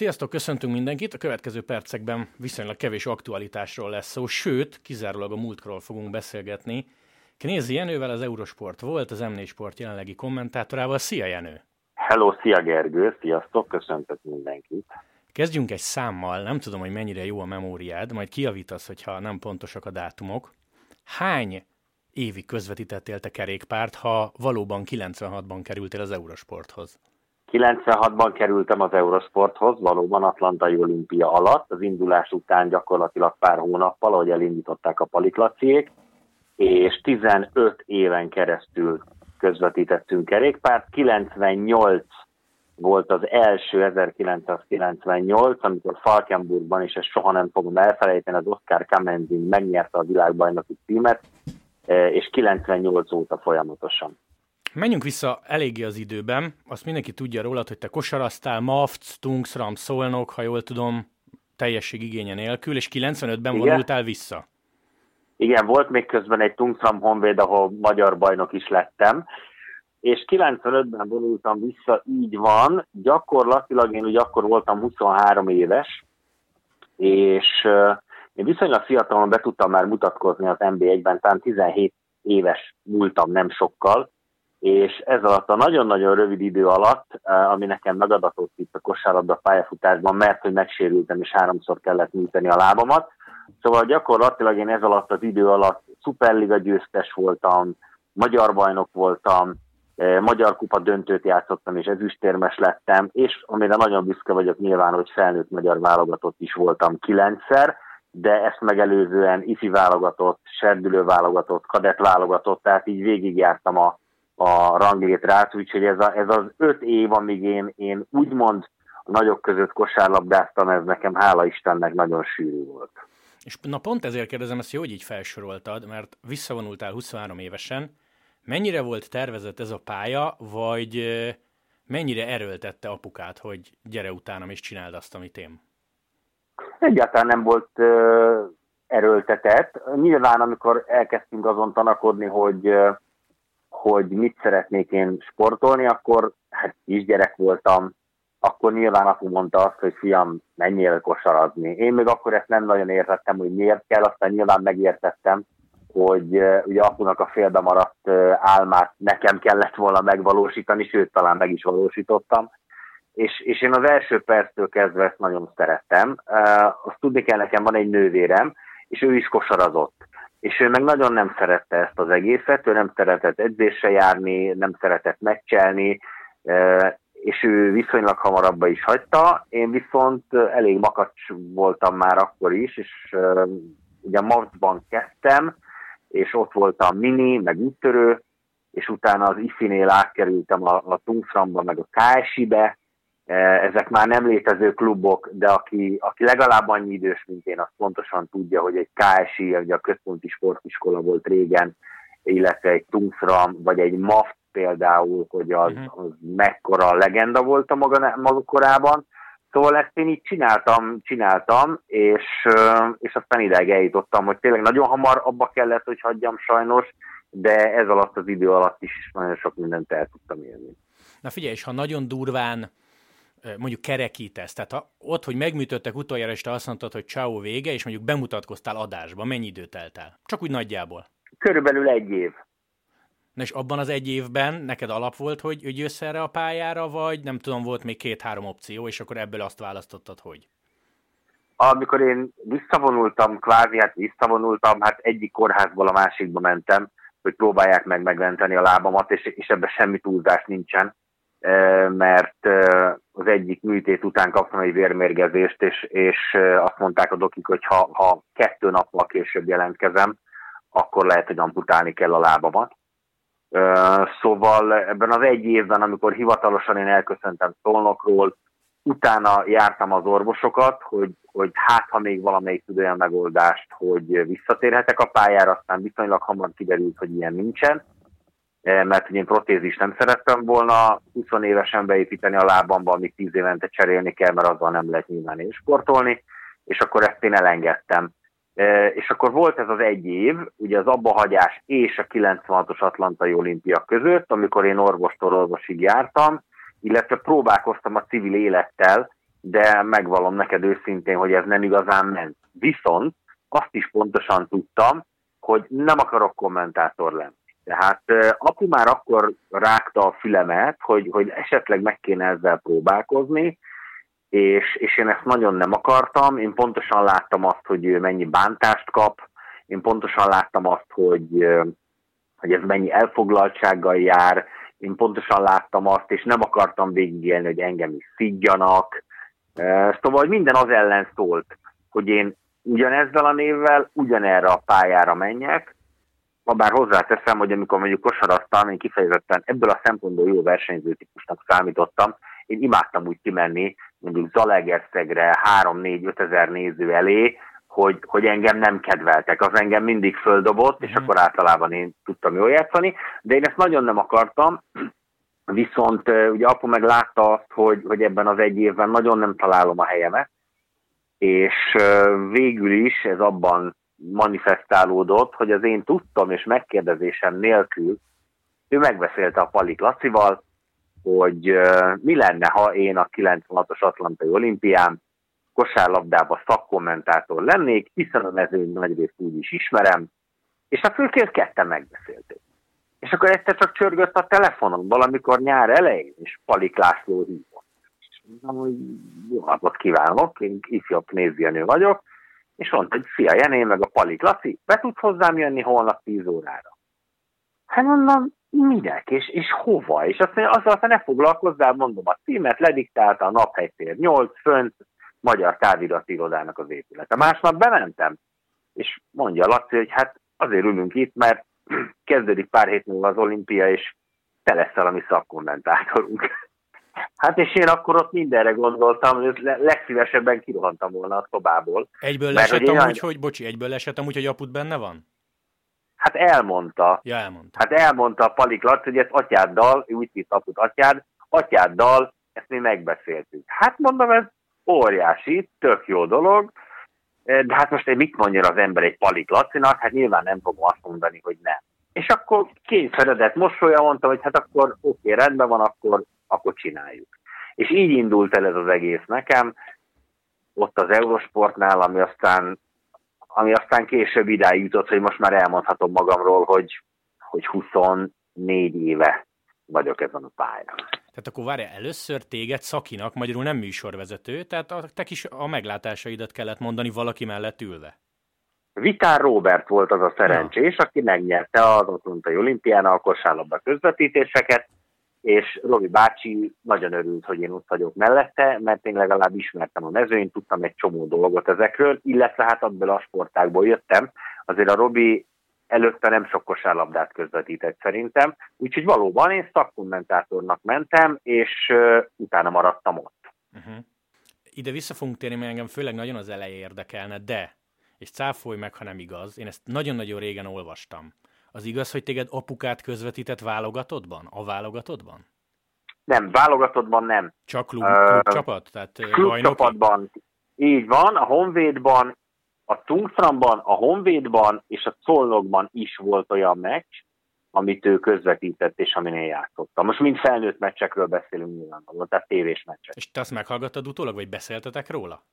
Sziasztok, köszöntünk mindenkit! A következő percekben viszonylag kevés aktualitásról lesz szó, sőt, kizárólag a múltkról fogunk beszélgetni. Knézi Jenővel az Eurosport volt, az M4 Sport jelenlegi kommentátorával. Szia Jenő! Hello, szia Gergő, sziasztok, köszöntök mindenkit! Kezdjünk egy számmal, nem tudom, hogy mennyire jó a memóriád, majd kiavítasz, hogyha nem pontosak a dátumok. Hány évi közvetítettél te kerékpárt, ha valóban 96-ban kerültél az Eurosporthoz? 96-ban kerültem az Eurosporthoz, valóban Atlantai Olimpia alatt, az indulás után gyakorlatilag pár hónappal, ahogy elindították a paliklaciék, és 15 éven keresztül közvetítettünk kerékpárt. 98 volt az első 1998, amikor Falkenburgban, és ezt soha nem fogom elfelejteni, az Oscar Kamenzin megnyerte a világbajnoki címet, eh, és 98 óta folyamatosan. Menjünk vissza eléggé az időben. Azt mindenki tudja rólad, hogy te kosaraztál, Mafc, Tungsram, Szolnok, ha jól tudom, teljesség igénye nélkül, és 95-ben Igen. vonultál vissza. Igen, volt még közben egy Tungsram Honvéd, ahol magyar bajnok is lettem, és 95-ben vonultam vissza, így van. Gyakorlatilag én ugye akkor voltam 23 éves, és én viszonylag fiatalon be tudtam már mutatkozni az NB1-ben, talán 17 éves múltam nem sokkal, és ez alatt a nagyon-nagyon rövid idő alatt, eh, ami nekem megadatott itt a kosárlabda pályafutásban, mert hogy megsérültem és háromszor kellett műteni a lábamat, szóval gyakorlatilag én ez alatt az idő alatt szuperliga győztes voltam, magyar bajnok voltam, eh, Magyar Kupa döntőt játszottam, és ezüstérmes lettem, és amire nagyon büszke vagyok nyilván, hogy felnőtt magyar válogatott is voltam kilencszer, de ezt megelőzően ifi válogatott, serdülő válogatott, kadett válogatott, tehát így végigjártam a a ranglétrát, úgyhogy ez, a, ez az öt év, amíg én, én úgymond a nagyok között kosárlabdáztam, ez nekem hála Istennek nagyon sűrű volt. És na pont ezért kérdezem ezt, hogy így felsoroltad, mert visszavonultál 23 évesen. Mennyire volt tervezett ez a pálya, vagy mennyire erőltette apukát, hogy gyere utánam és csináld azt, amit én? Egyáltalán nem volt uh, erőltetett. Nyilván, amikor elkezdtünk azon tanakodni, hogy uh, hogy mit szeretnék én sportolni, akkor hát kisgyerek voltam, akkor nyilván apu mondta azt, hogy fiam, menjél kosarazni. Én még akkor ezt nem nagyon értettem, hogy miért kell, aztán nyilván megértettem, hogy ugye apunak a félbe maradt uh, álmát nekem kellett volna megvalósítani, sőt, talán meg is valósítottam. És, és én az első perctől kezdve ezt nagyon szerettem. Uh, azt tudni kell, nekem van egy nővérem, és ő is kosarazott és ő meg nagyon nem szerette ezt az egészet, ő nem szeretett edzésre járni, nem szeretett meccselni, és ő viszonylag hamarabb is hagyta. Én viszont elég makacs voltam már akkor is, és ugye a Mavsban kezdtem, és ott voltam mini, meg úttörő, és utána az IFI-nél átkerültem a, a Tungsramba, meg a KSI-be, Eh, ezek már nem létező klubok, de aki, aki legalább annyi idős, mint én, azt pontosan tudja, hogy egy KSI, ugye a központi sportiskola volt régen, illetve egy Tungsram, vagy egy MAFT például, hogy az, uh-huh. az mekkora legenda volt a maga, maga korában. Szóval ezt én így csináltam, csináltam, és, és aztán ideig eljutottam, hogy tényleg nagyon hamar abba kellett, hogy hagyjam sajnos, de ez alatt az idő alatt is nagyon sok mindent el tudtam élni. Na figyelj, és ha nagyon durván mondjuk kerekítesz, tehát ha ott, hogy megműtöttek utoljára, és te azt mondtad, hogy ciao vége, és mondjuk bemutatkoztál adásba, mennyi időt telt el? Csak úgy nagyjából. Körülbelül egy év. Na és abban az egy évben neked alap volt, hogy, hogy jössz erre a pályára, vagy nem tudom, volt még két-három opció, és akkor ebből azt választottad, hogy? Amikor én visszavonultam, kvázi, hát visszavonultam, hát egyik kórházból a másikba mentem, hogy próbálják meg megmenteni a lábamat, és, és ebben semmi túlzás nincsen mert az egyik műtét után kaptam egy vérmérgezést, és, és azt mondták a dokik, hogy ha, ha kettő nappal később jelentkezem, akkor lehet, hogy amputálni kell a lábamat. Szóval ebben az egy évben, amikor hivatalosan én elköszöntem Szolnokról, utána jártam az orvosokat, hogy, hogy hát, ha még valamelyik tud olyan megoldást, hogy visszatérhetek a pályára, aztán viszonylag hamar kiderült, hogy ilyen nincsen mert én protézis nem szerettem volna 20 évesen beépíteni a lábamba, amit 10 évente cserélni kell, mert azzal nem lehet nyilván én sportolni, és akkor ezt én elengedtem. Eh, és akkor volt ez az egy év, ugye az abbahagyás és a 96-os Atlantai olimpia között, amikor én orvostól orvosig jártam, illetve próbálkoztam a civil élettel, de megvalom neked őszintén, hogy ez nem igazán ment. Viszont azt is pontosan tudtam, hogy nem akarok kommentátor lenni. Tehát apu már akkor rágta a fülemet, hogy, hogy esetleg meg kéne ezzel próbálkozni, és, és én ezt nagyon nem akartam. Én pontosan láttam azt, hogy ő mennyi bántást kap, én pontosan láttam azt, hogy, hogy ez mennyi elfoglaltsággal jár, én pontosan láttam azt, és nem akartam végigélni, hogy engem is szidjanak. Szóval, minden az ellen szólt, hogy én ugyanezzel a névvel ugyanerre a pályára menjek, ha bár hozzáteszem, hogy amikor mondjuk kosaraztam, én kifejezetten ebből a szempontból jó versenyző típusnak számítottam, én imádtam úgy kimenni, mondjuk Zalegerszegre 3-4-5 ezer néző elé, hogy, hogy engem nem kedveltek, az engem mindig földobott, és mhm. akkor általában én tudtam jól játszani, de én ezt nagyon nem akartam, viszont ugye apu meg látta azt, hogy, hogy ebben az egy évben nagyon nem találom a helyemet, és végül is ez abban manifestálódott, hogy az én tudtam és megkérdezésem nélkül ő megbeszélte a Palik Lacival, hogy mi lenne, ha én a 96-os Atlantai olimpián kosárlabdába szakkommentátor lennék, hiszen a mezőny nagyrészt úgy is ismerem, és a főként ketten megbeszélték. És akkor egyszer csak csörgött a telefonon valamikor nyár elején, és Palik László hívott. És mondtam, hogy jó napot kívánok, én ifjabb nézjenő vagyok, és mondta, hogy fia Jenő, meg a Palik Laci, be tudsz hozzám jönni holnap 10 órára? Hát mondom, minek, és, és hova? És azt mondja, azzal ne foglalkozzál, mondom a címet, lediktálta a naphelytér 8, fönt, Magyar Távirati Irodának az épülete. Másnap bementem, és mondja Laci, hogy hát azért ülünk itt, mert kezdődik pár hét múlva az olimpia, és te leszel a mi szakkommentátorunk. Hát és én akkor ott mindenre gondoltam, hogy legszívesebben kirohantam volna a szobából. Egyből lesett amúgy, hogy, bocsi, egyből lesett amúgy, hogy aput benne van? Hát elmondta. Ja, elmondta. Hát elmondta a Palik Laci, hogy ezt atyáddal, úgy hitt aput atyád, atyáddal ezt mi megbeszéltük. Hát mondom, ez óriási, tök jó dolog, de hát most mit mondja az ember egy Palik Lacinak, hát nyilván nem fogom azt mondani, hogy nem. És akkor kényszeredett mosolya mondta, hogy hát akkor oké, rendben van, akkor, akkor csináljuk. És így indult el ez az egész nekem, ott az Eurosportnál, ami aztán, ami aztán később idáig jutott, hogy most már elmondhatom magamról, hogy, hogy 24 éve vagyok ezen a pályán. Tehát akkor várja, először téged szakinak, magyarul nem műsorvezető, tehát a, te kis a meglátásaidat kellett mondani valaki mellett ülve. Vitár Robert volt az a szerencsés, ja. aki megnyerte az Atlantai olimpián a kosárlabda közvetítéseket, és Robi bácsi nagyon örült, hogy én ott vagyok mellette, mert én legalább ismertem a mezőnyt, tudtam egy csomó dolgot ezekről, illetve hát abból a sportákból jöttem. Azért a Robi előtte nem sok kosárlabdát közvetített szerintem, úgyhogy valóban én szakkommentátornak mentem, és uh, utána maradtam ott. Uh-huh. Ide vissza fogunk térni, mert engem főleg nagyon az eleje érdekelne, de, és cáfolj meg, ha nem igaz, én ezt nagyon-nagyon régen olvastam. Az igaz, hogy téged apukát közvetített válogatottban? A válogatottban? Nem, válogatottban nem. Csak klub, klubcsapat? Tehát klubcsapatban. Így van, a Honvédban a Tungstramban, a Honvédban és a Szolnokban is volt olyan meccs, amit ő közvetített, és amin én játszottam. Most mind felnőtt meccsekről beszélünk nyilvánvalóan, tehát tévés meccsek. És te azt meghallgattad utólag, vagy beszéltetek róla?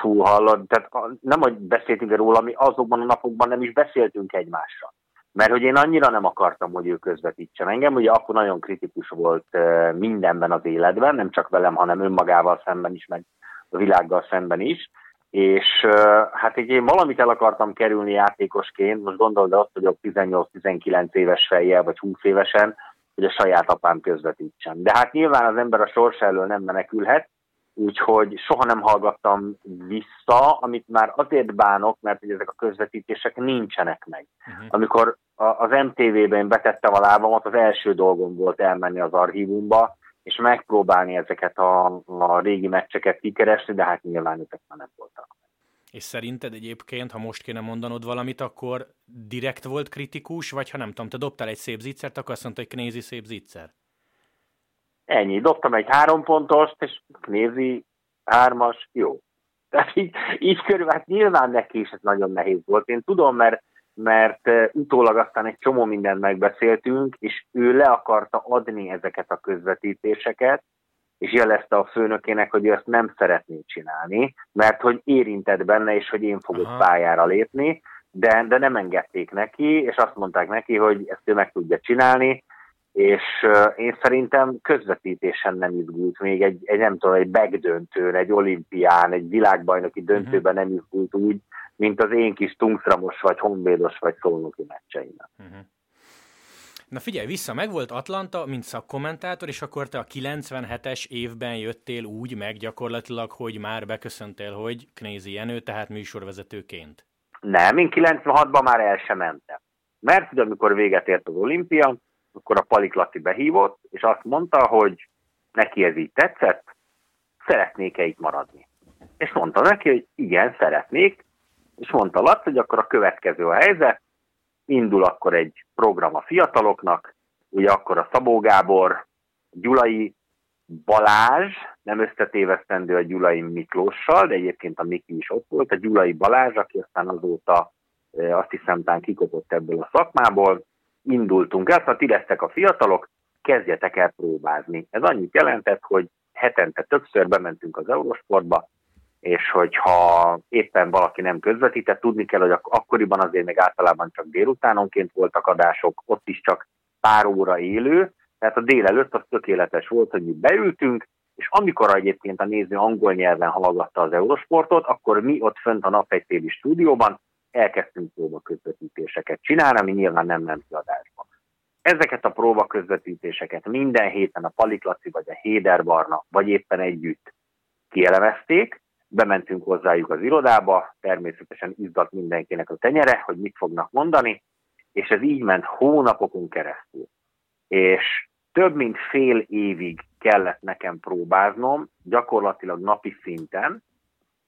Fú, hallod, tehát nem, hogy beszéltünk róla, mi azokban a napokban nem is beszéltünk egymással. Mert hogy én annyira nem akartam, hogy ő közvetítsen engem, ugye akkor nagyon kritikus volt mindenben az életben, nem csak velem, hanem önmagával szemben is, meg a világgal szemben is és hát így én valamit el akartam kerülni játékosként, most gondold azt, hogy a 18-19 éves fejjel, vagy 20 évesen, hogy a saját apám közvetítsen. De hát nyilván az ember a sors elől nem menekülhet, úgyhogy soha nem hallgattam vissza, amit már azért bánok, mert hogy ezek a közvetítések nincsenek meg. Uh-huh. Amikor az MTV-ben betettem a lábamat, az első dolgom volt elmenni az archívumba, és megpróbálni ezeket a, a régi meccseket kikeresni, de hát nyilván ezek már nem voltak. És szerinted egyébként, ha most kéne mondanod valamit, akkor direkt volt kritikus, vagy ha nem tudom, te dobtál egy szép zicsert, akkor azt mondta, hogy Knézi szép zicser? Ennyi, dobtam egy három pontost, és Knézi hármas, jó. Tehát így, így körül, hát nyilván neki is ez nagyon nehéz volt. Én tudom, mert mert utólag aztán egy csomó mindent megbeszéltünk, és ő le akarta adni ezeket a közvetítéseket, és jelezte a főnökének, hogy ő ezt nem szeretné csinálni, mert hogy érintett benne, és hogy én fogok Aha. pályára lépni, de, de nem engedték neki, és azt mondták neki, hogy ezt ő meg tudja csinálni, és én szerintem közvetítésen nem izgult még egy, egy nem tudom, egy begdöntőn, egy olimpián, egy világbajnoki mhm. döntőben nem izgult úgy, mint az én kis tungsramos, vagy honvédos, vagy szolnoki meccseimen. Uh-huh. Na figyelj, vissza, meg volt Atlanta, mint szakkommentátor, és akkor te a 97-es évben jöttél úgy meg gyakorlatilag, hogy már beköszöntél, hogy Knézi Jenő, tehát műsorvezetőként. Nem, én 96-ban már el sem mentem. Mert hogy amikor véget ért az olimpia, akkor a Palik Laci behívott, és azt mondta, hogy neki ez így tetszett, szeretnék-e itt maradni. És mondta neki, hogy igen, szeretnék, és mondta Laci, hogy akkor a következő a helyzet, indul akkor egy program a fiataloknak, ugye akkor a Szabó Gábor, Gyulai Balázs, nem összetévesztendő a Gyulai Miklóssal, de egyébként a Miki is ott volt, a Gyulai Balázs, aki aztán azóta azt hiszem tán kikopott ebből a szakmából, indultunk el, szóval ti lesztek a fiatalok, kezdjetek el próbázni. Ez annyit jelentett, hogy hetente többször bementünk az Eurosportba, és hogyha éppen valaki nem közvetített, tudni kell, hogy akkoriban azért még általában csak délutánonként voltak adások, ott is csak pár óra élő, tehát a délelőtt az tökéletes volt, hogy mi beültünk, és amikor egyébként a néző angol nyelven hallgatta az Eurosportot, akkor mi ott fönt a napegytéli stúdióban elkezdtünk próba közvetítéseket csinálni, ami nyilván nem ki adásba. Ezeket a próba közvetítéseket minden héten a Paliklaci vagy a Héder Barna, vagy éppen együtt kielemezték, bementünk hozzájuk az irodába, természetesen izdat mindenkinek a tenyere, hogy mit fognak mondani, és ez így ment hónapokon keresztül. És több mint fél évig kellett nekem próbáznom, gyakorlatilag napi szinten,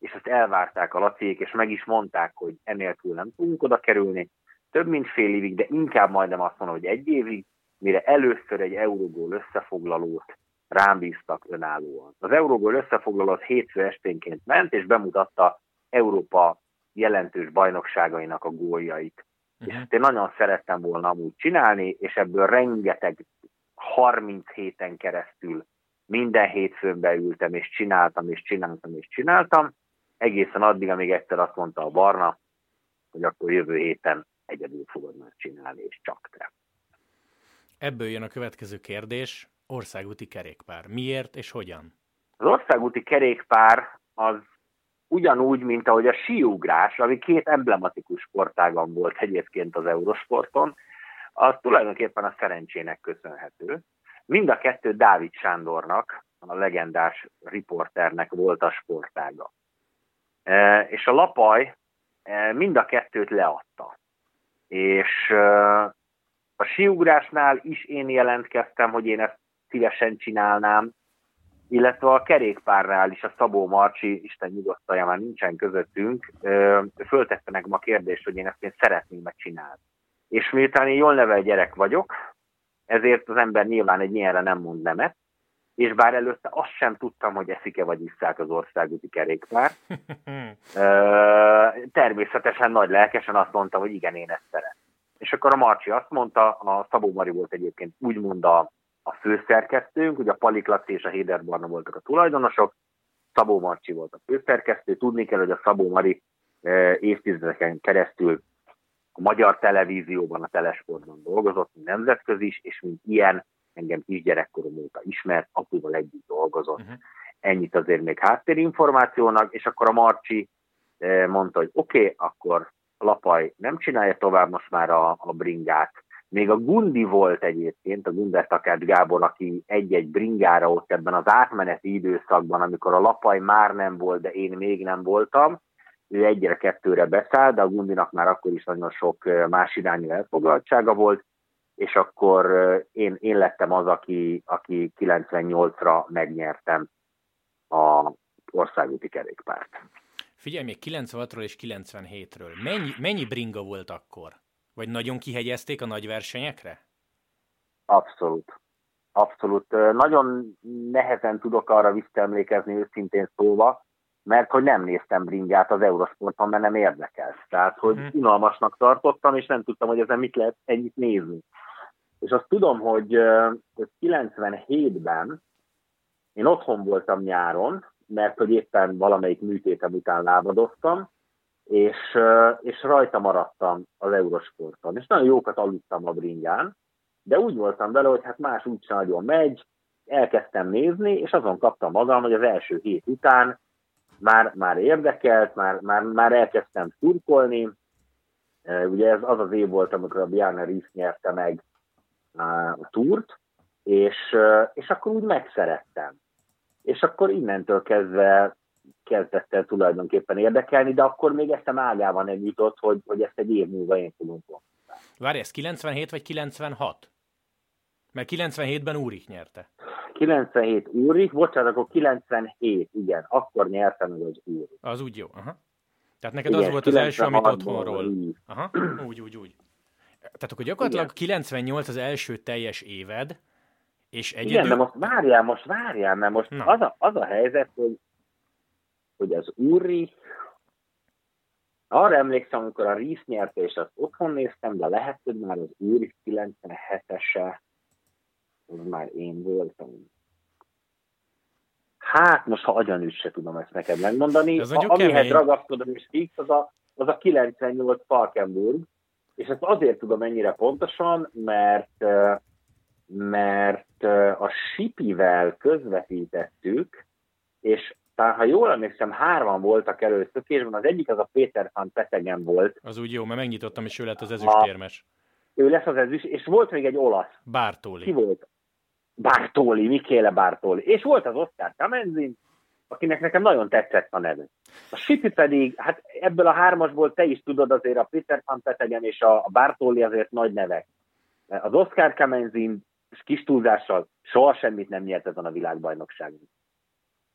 és ezt elvárták a laciék, és meg is mondták, hogy enélkül nem tudunk oda kerülni, több mint fél évig, de inkább majdnem azt mondom, hogy egy évig, mire először egy Eurogól összefoglalót rám bíztak önállóan. Az Eurogól összefoglaló az hétfő esténként ment, és bemutatta Európa jelentős bajnokságainak a góljait. Uh-huh. És mhm. ezt én nagyon szerettem volna amúgy csinálni, és ebből rengeteg 30 héten keresztül minden hétfőn beültem, és csináltam, és csináltam, és csináltam, egészen addig, amíg egyszer azt mondta a Barna, hogy akkor jövő héten egyedül fogod már csinálni, és csak te. Ebből jön a következő kérdés, országúti kerékpár. Miért és hogyan? Az országúti kerékpár az ugyanúgy, mint ahogy a síugrás, ami két emblematikus sportágan volt egyébként az Eurosporton, az tulajdonképpen a szerencsének köszönhető. Mind a kettő Dávid Sándornak, a legendás riporternek volt a sportága. E, és a lapaj e, mind a kettőt leadta. És e, a síugrásnál is én jelentkeztem, hogy én ezt szívesen csinálnám, illetve a kerékpárnál is a Szabó Marcsi, Isten nyugodtaja már nincsen közöttünk, föltette meg ma kérdést, hogy én ezt én szeretném megcsinálni. És miután én jól nevel gyerek vagyok, ezért az ember nyilván egy ilyenre nem mond nemet, és bár előtte azt sem tudtam, hogy eszik-e vagy isszák az országúti kerékpár, természetesen nagy lelkesen azt mondta, hogy igen, én ezt szeretem. És akkor a Marcsi azt mondta, a Szabó Mari volt egyébként úgymond a, a főszerkesztőnk, ugye a Palik Laci és a Héder Barna voltak a tulajdonosok, Szabó Marcsi volt a főszerkesztő. Tudni kell, hogy a Szabó Mari évtizedeken keresztül a magyar televízióban, a telesportban dolgozott, mint nemzetközi is, és mint ilyen engem kisgyerekkorom óta ismert, apuval együtt dolgozott. Uh-huh. Ennyit azért még háttérinformációnak, és akkor a Marcsi mondta, hogy oké, okay, akkor Lapaj nem csinálja tovább most már a, a bringát. Még a Gundi volt egyébként, a Gunder Takert Gábor, aki egy-egy bringára ott ebben az átmeneti időszakban, amikor a Lapaj már nem volt, de én még nem voltam, ő egyre kettőre beszáll, de a Gundinak már akkor is nagyon sok más irányú elfoglaltsága volt, és akkor én, én lettem az, aki, aki 98-ra megnyertem a országúti kerékpárt. Figyelj, még 96-ról és 97-ről. Mennyi, mennyi bringa volt akkor? Vagy nagyon kihegyezték a nagy versenyekre? Abszolút. Abszolút. Nagyon nehezen tudok arra visszaemlékezni őszintén szóva, mert hogy nem néztem bringát az Eurosporton, mert nem érdekel. Tehát, hogy hmm. unalmasnak tartottam, és nem tudtam, hogy ezen mit lehet ennyit nézni. És azt tudom, hogy 97-ben én otthon voltam nyáron, mert hogy éppen valamelyik műtétem után lábadoztam, és, és rajta maradtam az Eurosporton. És nagyon jókat aludtam a bringán, de úgy voltam vele, hogy hát más úgy nagyon megy, elkezdtem nézni, és azon kaptam magam, hogy az első hét után már, már érdekelt, már, már, már elkezdtem szurkolni. Ugye ez az az év volt, amikor a Bjarne Ries nyerte meg a túrt, és, és akkor úgy megszerettem. És akkor innentől kezdve kezdett el tulajdonképpen érdekelni, de akkor még ezt a mágában nem jutott, hogy, hogy ezt egy év múlva én tudom Várj, ez 97 vagy 96? Mert 97-ben Úrik nyerte. 97 Úrik, bocsánat, akkor 97, igen, akkor nyertem meg az Úrik. Az úgy jó, aha. Tehát neked igen, az volt az első, amit otthonról. Aha, úgy, úgy, úgy. Tehát akkor gyakorlatilag igen. 98 az első teljes éved, és egyedül... Igen, de most várjál, most várjál, mert most az a, az a helyzet, hogy, hogy az Úri, arra emlékszem, amikor a Rísz nyerte, és azt otthon néztem, de lehet, hogy már az Úri 97-ese, az már én voltam. Hát, most ha agyonüt se tudom ezt neked megmondani. Ez a, amihez ragaszkodom és fix, az a, az a 98 Falkenburg, és ezt azért tudom ennyire pontosan, mert mert a Sipivel közvetítettük, és talán, ha jól emlékszem, hárman voltak előszökésben, az egyik az a Péter van Petegen volt. Az úgy jó, mert megnyitottam, és ő lett az ezüstérmes. Ő lesz az ezüst, és volt még egy olasz. Bártóli. Ki volt? Bártóli, Mikéle Bártóli. És volt az Oscar Kamenzin, akinek nekem nagyon tetszett a neve. A Sipi pedig, hát ebből a hármasból te is tudod azért a Peter van Petegen és a Bártóli azért nagy nevek. Az Oscar Kamenzin kis túlzással soha semmit nem nyert ezen a világbajnokságon.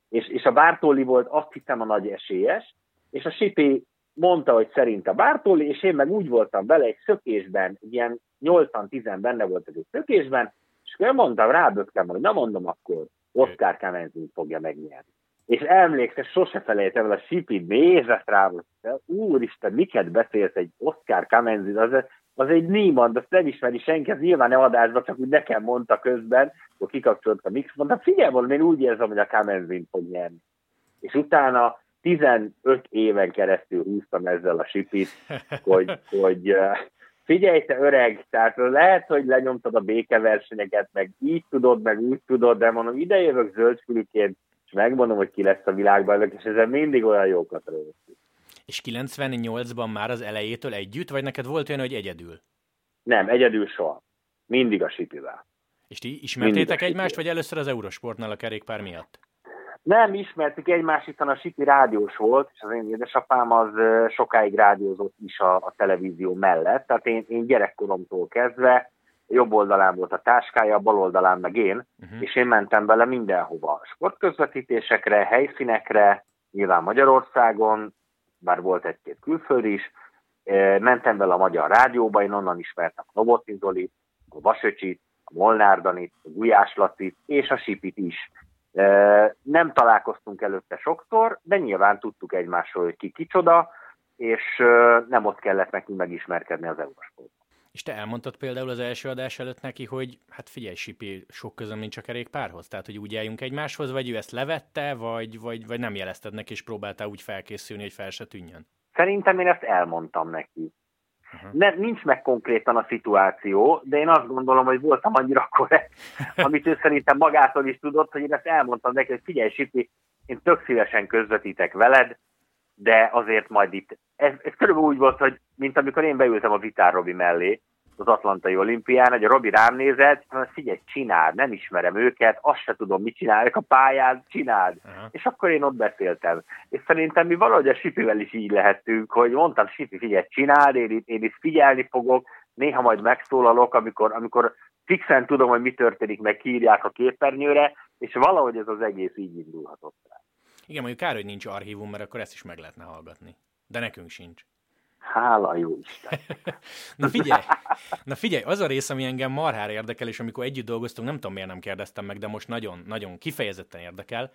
És, és a Bártóli volt azt hiszem a nagy esélyes, és a Sipi mondta, hogy szerint a Bártóli, és én meg úgy voltam vele egy szökésben, ilyen 80-10 benne volt egy szökésben, és akkor mondtam, rábögtem, hogy na mondom akkor, Oscar Kamenzin fogja megnyerni. És emlékszem, sose felejtem el, a Sipi nézett rám, úristen, miket beszélsz egy Oscar Kamenzin, az, az egy Niemann, azt nem ismeri senki, az nyilván nem adásban, csak úgy nekem mondta közben, hogy kikapcsolt a mix, mondta, figyelj, mondom, én úgy érzem, hogy a Kamenzin fog nyerni. És utána 15 éven keresztül húztam ezzel a sipit, hogy, hogy figyelj te öreg, tehát lehet, hogy lenyomtad a békeversenyeket, meg így tudod, meg úgy tudod, de mondom, ide jövök zöldfülűként, és megmondom, hogy ki lesz a világbajnok, és ezzel mindig olyan jókat rögzít. És 98-ban már az elejétől együtt, vagy neked volt olyan, hogy egyedül? Nem, egyedül soha. Mindig a sipivel. És ti ismertétek egymást, vagy először az Eurosportnál a kerékpár miatt? Nem, ismertük egymást, hiszen a Sipi rádiós volt, és az én édesapám az sokáig rádiózott is a, a televízió mellett. Tehát én, én gyerekkoromtól kezdve jobb oldalán volt a táskája, bal oldalán meg én, uh-huh. és én mentem bele mindenhova. Sportközvetítésekre, helyszínekre, nyilván Magyarországon, bár volt egy-két külföld is, mentem vele a Magyar Rádióba, én onnan ismertem a Novotny Zolit, a Vasöcsit, a Molnár Danit, a Gulyás Lacit és a Sipit is. Nem találkoztunk előtte sokszor, de nyilván tudtuk egymásról, hogy ki kicsoda, és nem ott kellett nekünk megismerkedni az Eurosport. És te elmondtad például az első adás előtt neki, hogy hát figyelj, Sipi, sok közöm nincs a kerékpárhoz, tehát hogy úgy álljunk egymáshoz, vagy ő ezt levette, vagy, vagy, vagy nem jelezted neki, és próbáltál úgy felkészülni, hogy fel se tűnjön? Szerintem én ezt elmondtam neki. Uh-huh. Ne, nincs meg konkrétan a szituáció, de én azt gondolom, hogy voltam annyira korrekt, amit ő szerintem magától is tudott, hogy én ezt elmondtam neki, hogy figyelj, Sipi, én tök szívesen közvetítek veled, de azért majd itt, ez, ez körülbelül úgy volt, hogy mint amikor én beültem a Vitár Robi mellé, az Atlantai olimpián, hogy a Robi rám nézett, mondta, figyelj, csináld, nem ismerem őket, azt se tudom, mit csinálják a pályán, csináld. Uh-huh. És akkor én ott beszéltem. És szerintem mi valahogy a Sipivel is így lehettünk, hogy mondtam, Sipi, figyelj, csináld, én én itt figyelni fogok, néha majd megszólalok, amikor, amikor fixen tudom, hogy mi történik, meg kiírják a képernyőre, és valahogy ez az egész így indulhatott rá. Igen, mondjuk kár, hogy nincs archívum, mert akkor ezt is meg lehetne hallgatni. De nekünk sincs. Hála jó Isten. na figyelj, na figyelj, az a rész, ami engem marhára érdekel, és amikor együtt dolgoztunk, nem tudom miért nem kérdeztem meg, de most nagyon, nagyon kifejezetten érdekel,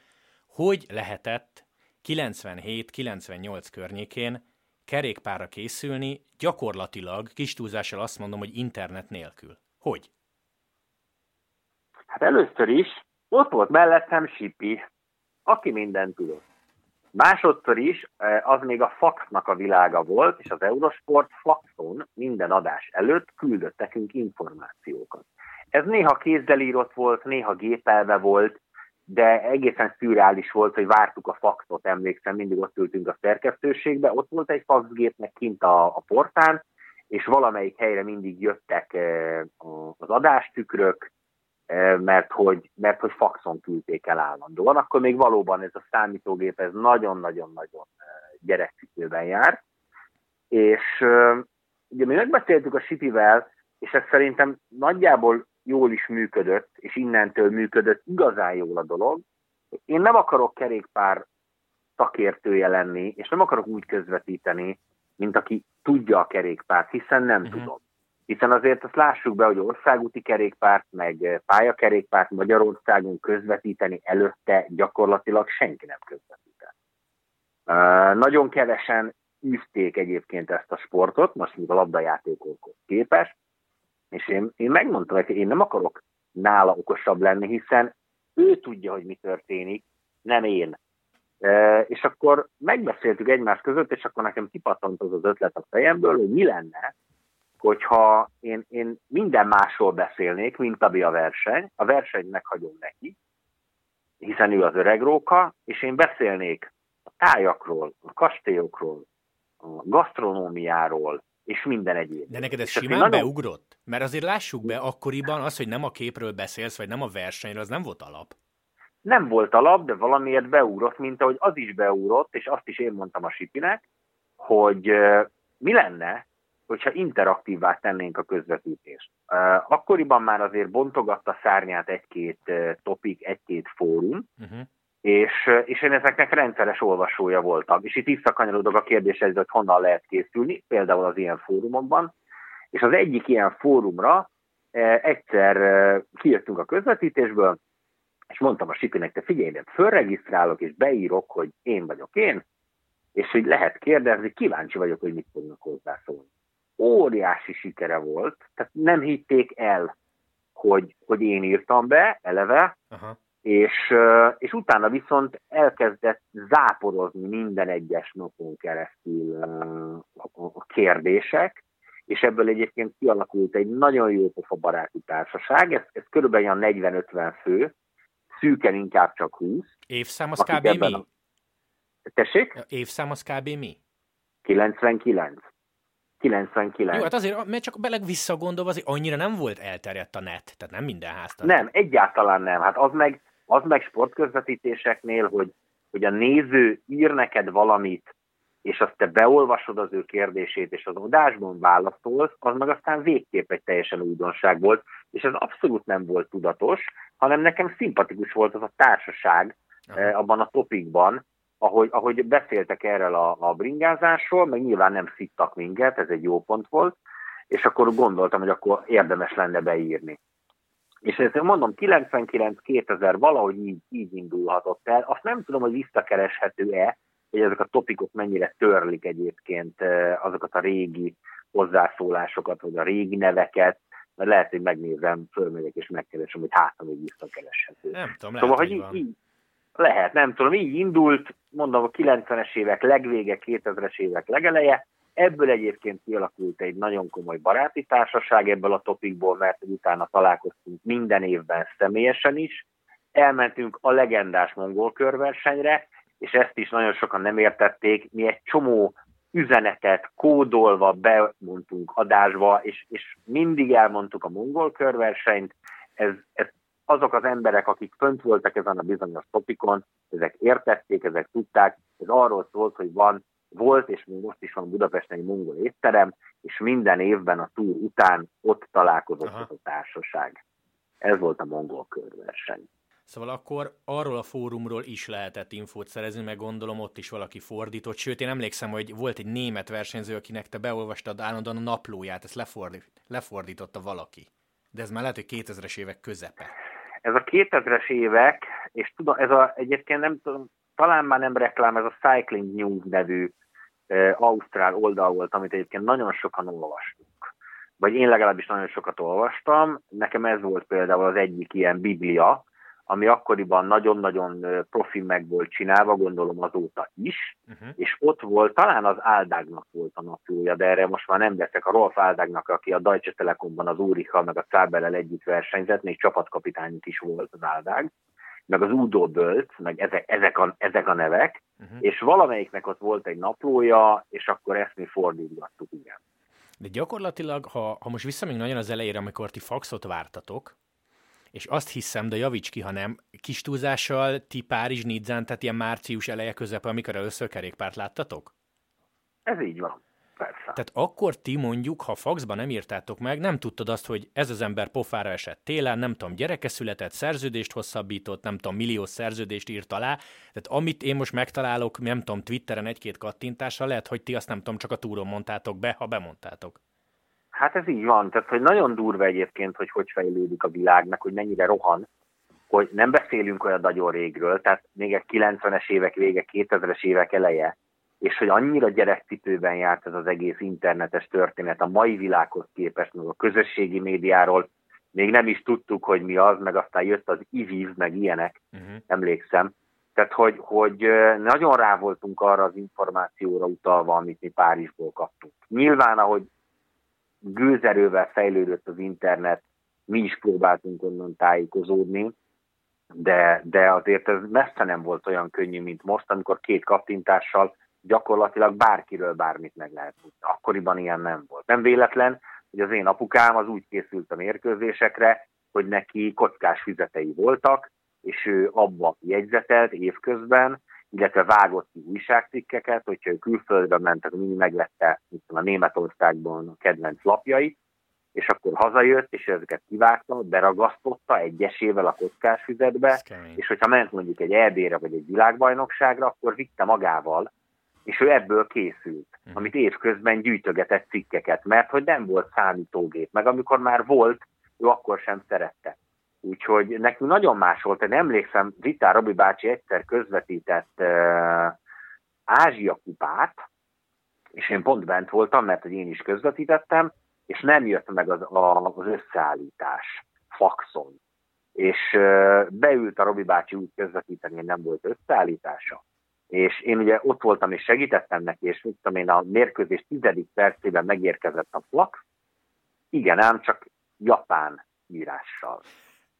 hogy lehetett 97-98 környékén kerékpárra készülni, gyakorlatilag, kis túlzással azt mondom, hogy internet nélkül. Hogy? Hát először is ott volt mellettem Sipi, aki mindent tudott. Másodszor is az még a faxnak a világa volt, és az Eurosport faxon minden adás előtt küldött nekünk információkat. Ez néha kézzel írott volt, néha gépelve volt, de egészen szürreális volt, hogy vártuk a faxot, emlékszem, mindig ott ültünk a szerkesztőségbe, ott volt egy faxgépnek kint a, a portán, és valamelyik helyre mindig jöttek e, az adástükrök, mert hogy, mert hogy faxon küldték el állandóan, akkor még valóban ez a számítógép ez nagyon-nagyon-nagyon gyerekcipőben jár, és ugye mi megbeszéltük a Sipivel, és ez szerintem nagyjából jól is működött, és innentől működött igazán jól a dolog. Én nem akarok kerékpár szakértője lenni, és nem akarok úgy közvetíteni, mint aki tudja a kerékpárt, hiszen nem uh-huh. tudom. Hiszen azért azt lássuk be, hogy országúti kerékpárt, meg pályakerékpárt Magyarországon közvetíteni előtte gyakorlatilag senki nem közvetített. Uh, nagyon kevesen űzték egyébként ezt a sportot, most mint a labdajátékokhoz képest, és én, én megmondtam, hogy én nem akarok nála okosabb lenni, hiszen ő tudja, hogy mi történik, nem én. E, és akkor megbeszéltük egymás között, és akkor nekem kipattant az az ötlet a fejemből, hogy mi lenne, hogyha én, én minden másról beszélnék, mint ami a verseny, a versenyt meghagyom neki, hiszen ő az öreg róka, és én beszélnék a tájakról, a kastélyokról, a gasztronómiáról, és minden egyéb. De neked ez és simán nagyon... beugrott? Mert azért lássuk be, akkoriban az, hogy nem a képről beszélsz, vagy nem a versenyről, az nem volt alap. Nem volt alap, de valamiért beugrott, mint ahogy az is beugrott, és azt is én mondtam a Sipinek, hogy mi lenne, hogyha interaktívvá tennénk a közvetítést. Akkoriban már azért bontogatta szárnyát egy-két topik, egy-két fórum, uh-huh és, és én ezeknek rendszeres olvasója voltam. És itt visszakanyarodok a kérdéshez, hogy honnan lehet készülni, például az ilyen fórumokban. És az egyik ilyen fórumra egyszer kijöttünk a közvetítésből, és mondtam a Sipinek, te figyelj, de fölregisztrálok, és beírok, hogy én vagyok én, és hogy lehet kérdezni, kíváncsi vagyok, hogy mit fognak hozzászólni. Óriási sikere volt, tehát nem hitték el, hogy, hogy én írtam be eleve, Aha és, és utána viszont elkezdett záporozni minden egyes napon keresztül a kérdések, és ebből egyébként kialakult egy nagyon jó pofa baráti társaság, ez, ez körülbelül 40-50 fő, szűken inkább csak 20. Évszám az kb. mi? A... Tessék? Évszám az kb. mi? 99. 99. Jó, hát azért, mert csak beleg visszagondolva, azért annyira nem volt elterjedt a net, tehát nem minden háztartás. Nem, egyáltalán nem. Hát az meg, az meg sportközvetítéseknél, hogy, hogy a néző ír neked valamit, és azt te beolvasod az ő kérdését, és az adásban válaszolsz, az meg aztán végképp egy teljesen újdonság volt, és ez abszolút nem volt tudatos, hanem nekem szimpatikus volt az a társaság eh, abban a topikban, ahogy, ahogy beszéltek erről a, a bringázásról, meg nyilván nem szittak minket, ez egy jó pont volt, és akkor gondoltam, hogy akkor érdemes lenne beírni. És ezt mondom, 99-2000 valahogy így, így indulhatott el. Azt nem tudom, hogy visszakereshető-e, hogy ezek a topikok mennyire törlik egyébként azokat a régi hozzászólásokat, vagy a régi neveket, mert lehet, hogy megnézem, fölmegyek és megkeresem, hogy hát, hogy visszakereshető. Nem tudom, lehet, szóval, hogy így, így, lehet, nem tudom, így indult, mondom, a 90-es évek legvége, 2000-es évek legeleje, Ebből egyébként kialakult egy nagyon komoly baráti társaság ebből a topikból, mert utána találkoztunk minden évben személyesen is. Elmentünk a legendás mongol körversenyre, és ezt is nagyon sokan nem értették. Mi egy csomó üzenetet kódolva bemondtunk adásba, és, és mindig elmondtuk a mongol körversenyt. Ez, ez azok az emberek, akik fönt voltak ezen a bizonyos topikon, ezek értették, ezek tudták. Ez arról szólt, hogy van volt, és még most is van Budapesten egy mongol étterem, és minden évben a túr után ott találkozott Aha. a társaság. Ez volt a mongol körverseny. Szóval akkor arról a fórumról is lehetett infót szerezni, meg gondolom ott is valaki fordított. Sőt, én emlékszem, hogy volt egy német versenyző, akinek te beolvastad állandóan a naplóját, ezt lefordít, lefordította valaki. De ez már lehet, hogy 2000-es évek közepe. Ez a 2000-es évek, és tudom, ez a, egyébként nem tudom, talán már nem reklám, ez a Cycling News nevű ausztrál oldal volt, amit egyébként nagyon sokan olvastunk. Vagy én legalábbis nagyon sokat olvastam. Nekem ez volt például az egyik ilyen biblia, ami akkoriban nagyon-nagyon profi meg volt csinálva, gondolom azóta is, uh-huh. és ott volt, talán az Áldágnak volt a naplója, de erre most már nem beszek, a Rolf Áldágnak, aki a Deutsche Telekomban az Úrichal meg a Cábellel együtt versenyzett, még csapatkapitányuk is volt az Áldág, meg az Udo Bölt, meg ezek, ezek, a, ezek a nevek, uh-huh. és valamelyiknek ott volt egy naplója, és akkor ezt mi fordítgattuk, igen. De gyakorlatilag, ha, ha most visszamegyünk nagyon az elejére, amikor ti faxot vártatok, és azt hiszem, de javíts ki, ha nem, kis túlzással ti Párizs Nidzán, tehát ilyen március eleje közepe, amikor először kerékpárt láttatok? Ez így van. Persze. Tehát akkor ti mondjuk, ha faxba nem írtátok meg, nem tudtad azt, hogy ez az ember pofára esett télen, nem tudom, gyereke született, szerződést hosszabbított, nem tudom, millió szerződést írt alá. Tehát amit én most megtalálok, nem tudom, Twitteren egy-két kattintásra, lehet, hogy ti azt nem tudom, csak a túron mondtátok be, ha bemondtátok. Hát ez így van, tehát hogy nagyon durva egyébként, hogy hogy fejlődik a világnak, hogy mennyire rohan, hogy nem beszélünk olyan nagyon régről, tehát még egy 90-es évek vége, 2000-es évek eleje, és hogy annyira gyerekcipőben járt ez az egész internetes történet a mai világhoz képest, meg a közösségi médiáról, még nem is tudtuk, hogy mi az, meg aztán jött az IVIV, meg ilyenek, uh-huh. emlékszem. Tehát, hogy, hogy nagyon rá voltunk arra az információra utalva, amit mi Párizsból kaptunk. Nyilván, ahogy gőzerővel fejlődött az internet, mi is próbáltunk onnan tájékozódni, de, de azért ez messze nem volt olyan könnyű, mint most, amikor két kattintással gyakorlatilag bárkiről bármit meg lehet tudni. Akkoriban ilyen nem volt. Nem véletlen, hogy az én apukám az úgy készült a mérkőzésekre, hogy neki kockás füzetei voltak, és ő abba jegyzetelt évközben, illetve vágott ki újságcikkeket, hogyha ő külföldre ment, akkor mindig megvette a Németországban a kedvenc lapjait, és akkor hazajött, és ezeket kivágta, beragasztotta egyesével a kockás füzetbe, és hogyha ment mondjuk egy EB-re vagy egy világbajnokságra, akkor vitte magával, és ő ebből készült, uh-huh. amit évközben gyűjtögetett cikkeket, mert hogy nem volt számítógép, meg amikor már volt, ő akkor sem szerette. Úgyhogy nekünk nagyon más volt. Én emlékszem, Vitár Robi bácsi egyszer közvetített uh, Ázsia kupát, és én pont bent voltam, mert hogy én is közvetítettem, és nem jött meg az, a, az összeállítás faxon. És uh, beült a Robi bácsi úgy közvetíteni, hogy nem volt összeállítása. És én ugye ott voltam és segítettem neki, és mit tudom én, a mérkőzés tizedik percében megérkezett a fax, igen ám, csak japán írással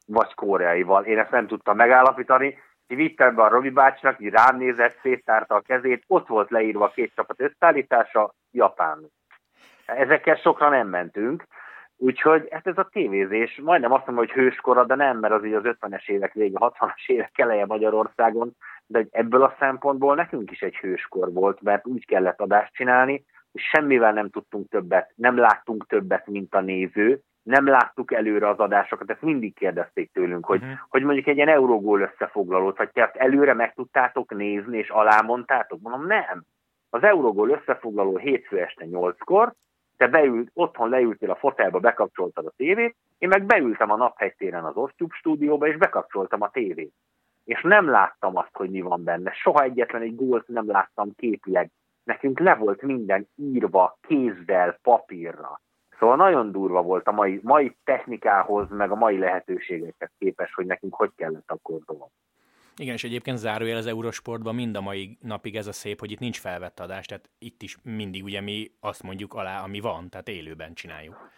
vagy koreaival. Én ezt nem tudtam megállapítani. Így vittem be a Robi bácsinak, így rám nézett, széttárta a kezét, ott volt leírva a két csapat összeállítása, Japán. Ezekkel sokra nem mentünk, úgyhogy hát ez a tévézés, majdnem azt mondom, hogy hőskora, de nem, mert az így az 50-es évek vége, 60-as évek eleje Magyarországon, de ebből a szempontból nekünk is egy hőskor volt, mert úgy kellett adást csinálni, hogy semmivel nem tudtunk többet, nem láttunk többet, mint a néző, nem láttuk előre az adásokat, ezt mindig kérdezték tőlünk, hogy, uh-huh. hogy mondjuk egy ilyen Eurogól összefoglalót, vagy te előre meg tudtátok nézni, és alámondtátok? Mondom, nem. Az Eurogól összefoglaló hétfő este nyolckor, te beült, otthon leültél a fotelba, bekapcsoltad a tévét, én meg beültem a naphegytéren az Osztyub stúdióba, és bekapcsoltam a tévét. És nem láttam azt, hogy mi van benne. Soha egyetlen egy gólt nem láttam képileg. Nekünk le volt minden írva, kézzel, papírra. Szóval nagyon durva volt a mai, mai technikához, meg a mai lehetőségekhez képes, hogy nekünk hogy kellett akkor dolog. Igen, és egyébként zárójel az Eurosportban mind a mai napig ez a szép, hogy itt nincs felvett adás, tehát itt is mindig ugye mi azt mondjuk alá, ami van, tehát élőben csináljuk.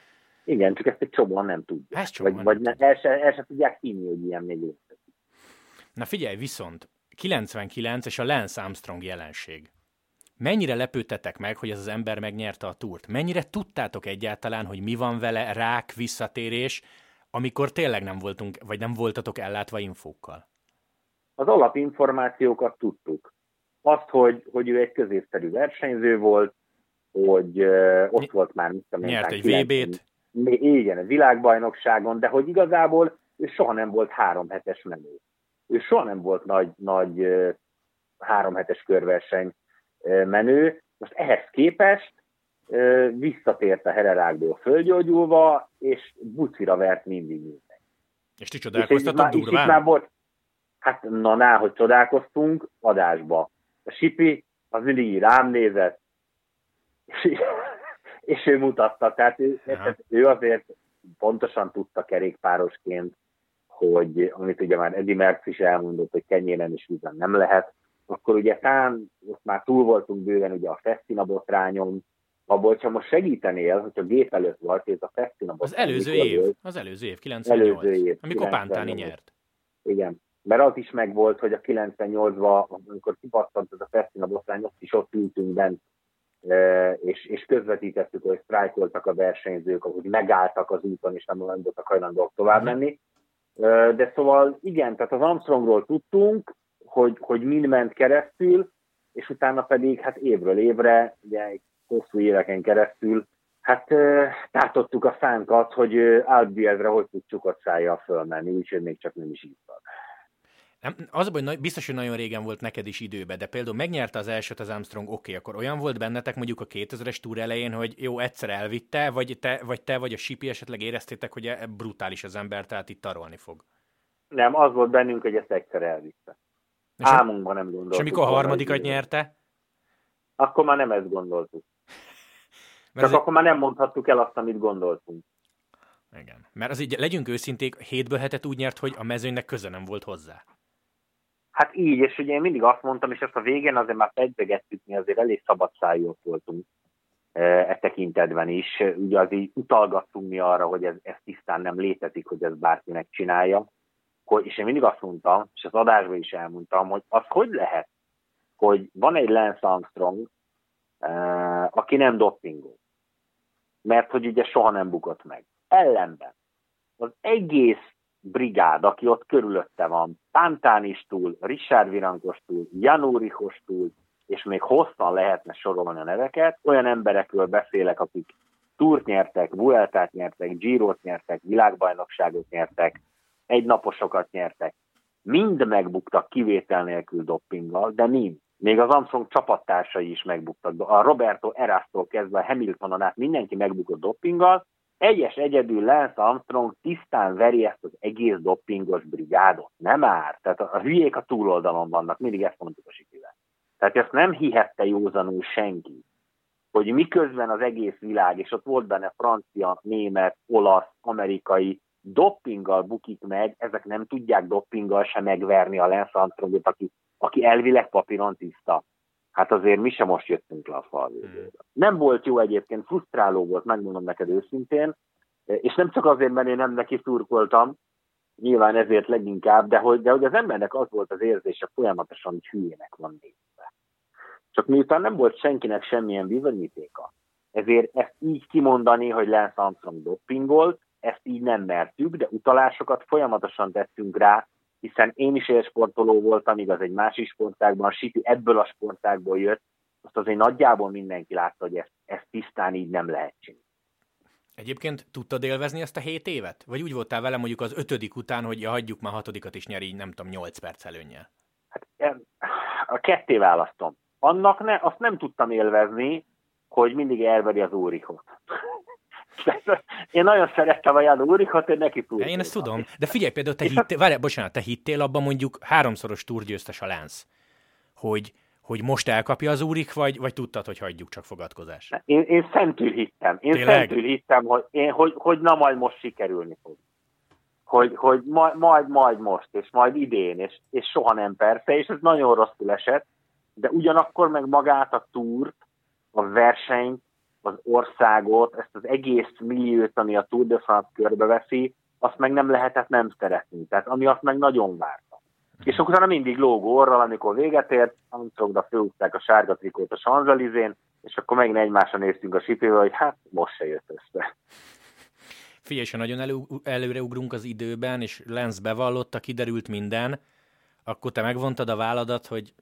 Igen, csak ezt egy csomóan nem tudja. Ezt vagy, vagy ne, el, se, el se tudják hinni, hogy ilyen még létezik. Na figyelj, viszont 99 és a Lance Armstrong jelenség. Mennyire lepődtetek meg, hogy ez az ember megnyerte a túrt? Mennyire tudtátok egyáltalán, hogy mi van vele, rák, visszatérés, amikor tényleg nem voltunk, vagy nem voltatok ellátva infókkal? Az alapinformációkat tudtuk. Azt, hogy, hogy ő egy középszerű versenyző volt, hogy uh, ott Ny- volt már, mit tudom Nyert egy VB-t. Igen, a világbajnokságon, de hogy igazából ő soha nem volt három hetes menő. Ő soha nem volt nagy, nagy uh, három hetes körverseny menő. Most ehhez képest visszatért a hererákból földgyógyulva, és bucira vert mindig minden. És ti csodálkoztatok és durván? már volt, hát na, ná, hogy csodálkoztunk adásba. A Sipi az mindig rám nézett, és, és ő mutatta, tehát ő, ő azért pontosan tudta kerékpárosként, hogy amit ugye már Eddie Merckx is elmondott, hogy kenyéren és vízen nem lehet, akkor ugye tán, most már túl voltunk bőven ugye a Festina botrányon, abból, ha most segítenél, hogy a gép előtt volt, ez a Festina botrány. Az előző év, volt, az előző év, 98, előző év, amikor Pántani nyert. Igen, mert az is megvolt, hogy a 98-ban, amikor kipattant ez a Festina botrány, ott is ott ültünk bent, e, és, és közvetítettük, hogy sztrájkoltak a versenyzők, hogy megálltak az úton, és nem voltak hajlandók tovább mhm. menni. E, de szóval igen, tehát az Armstrongról tudtunk, hogy, hogy mind ment keresztül, és utána pedig hát évről évre, ugye hosszú éveken keresztül, hát tátottuk a szánkat, hogy Albielre hogy tud csukott szájjal fölmenni, úgyhogy még csak nem is írtak. Nem, az baj, hogy biztos, hogy nagyon régen volt neked is időbe, de például megnyerte az elsőt az Armstrong, oké, okay, akkor olyan volt bennetek mondjuk a 2000-es túr elején, hogy jó, egyszer elvitte, vagy te, vagy te vagy a Sipi esetleg éreztétek, hogy e- brutális az ember, tehát itt tarolni fog? Nem, az volt bennünk, hogy ezt egyszer elvitte. És Álmunkban nem gondoltuk. És amikor a harmadikat nyerte? Akkor már nem ezt gondoltuk. Csak ez akkor már nem mondhattuk el azt, amit gondoltunk. Igen. Mert az így, legyünk őszinték, hétből hetet úgy nyert, hogy a mezőnynek köze nem volt hozzá. Hát így, és ugye én mindig azt mondtam, és ezt a végén azért már fegyvegettük, mi azért elég szabadszájúak voltunk e, e tekintetben is. Ugye azért utalgattunk mi arra, hogy ez, ez tisztán nem létezik, hogy ez bárkinek csinálja és én mindig azt mondtam, és az adásban is elmondtam, hogy az hogy lehet, hogy van egy Lance Armstrong, uh, aki nem doppingol, mert hogy ugye soha nem bukott meg. Ellenben az egész brigád, aki ott körülötte van, Pantán is túl, Richard Virankos túl, Janúrihos túl, és még hosszan lehetne sorolni a neveket, olyan emberekről beszélek, akik túrt nyertek, Vueltát nyertek, Girot nyertek, világbajnokságot nyertek, egynaposokat nyertek. Mind megbuktak kivétel nélkül doppinggal, de mind. Még az Armstrong csapattársai is megbuktak. A Roberto Erastól kezdve a Hamiltonon át mindenki megbukott doppinggal. Egyes egyedül Lance Armstrong tisztán veri ezt az egész doppingos brigádot. Nem már. Tehát a, a hülyék a túloldalon vannak, mindig ezt mondtuk a sikivel. Tehát ezt nem hihette józanul senki, hogy miközben az egész világ, és ott volt benne francia, német, olasz, amerikai, doppinggal bukik meg, ezek nem tudják doppinggal sem megverni a Lance Armstrongot, aki, aki elvileg papíron tiszta. Hát azért mi sem most jöttünk le a fal hmm. Nem volt jó egyébként, frusztráló volt, megmondom neked őszintén, és nem csak azért, mert én nem neki szurkoltam, nyilván ezért leginkább, de hogy, de hogy az embernek az volt az érzése folyamatosan, hogy hülyének van nézve. Csak miután nem volt senkinek semmilyen bizonyítéka, ezért ezt így kimondani, hogy Lance Armstrong doppingolt, ezt így nem mertük, de utalásokat folyamatosan tettünk rá, hiszen én is élsportoló voltam, igaz egy másik sportágban, a Sipi ebből a sportágból jött, azt azért nagyjából mindenki látta, hogy ezt, ezt tisztán így nem lehet csinálni. Egyébként tudtad élvezni ezt a hét évet? Vagy úgy voltál vele mondjuk az ötödik után, hogy ja, hagyjuk már hatodikat is nyeri, nem tudom, nyolc perc előnye? Hát, a ketté választom. Annak ne, azt nem tudtam élvezni, hogy mindig elveri az úrikot. Én nagyon szerettem a Jan Úrikot, hogy neki túl. Én ezt tudom. De figyelj, például te hittél, várj, bocsánat, te hittél abban mondjuk háromszoros túrgyőztes a Lánc, hogy, hogy most elkapja az úrik, vagy, vagy tudtad, hogy hagyjuk csak fogadkozás? Én, én szentül hittem. Én Tényleg? szentül hittem, hogy, én, hogy, hogy na majd most sikerülni fog. Hogy, hogy majd, majd, majd most, és majd idén, és, és soha nem persze, és ez nagyon rosszul esett, de ugyanakkor meg magát a túrt, a versenyt, az országot, ezt az egész milliót, ami a Tour de France körbeveszi, azt meg nem lehetett nem szeretni. Tehát ami azt meg nagyon várta. És utána mindig lógó orral, amikor véget ért, Armstrongda fölúzták a sárga trikót a Sanzalizén, és akkor megint egymásra néztünk a sipével, hogy hát most se jött össze. Figyelj, ha nagyon elő, előreugrunk az időben, és Lenz bevallotta, kiderült minden, akkor te megvontad a válladat, hogy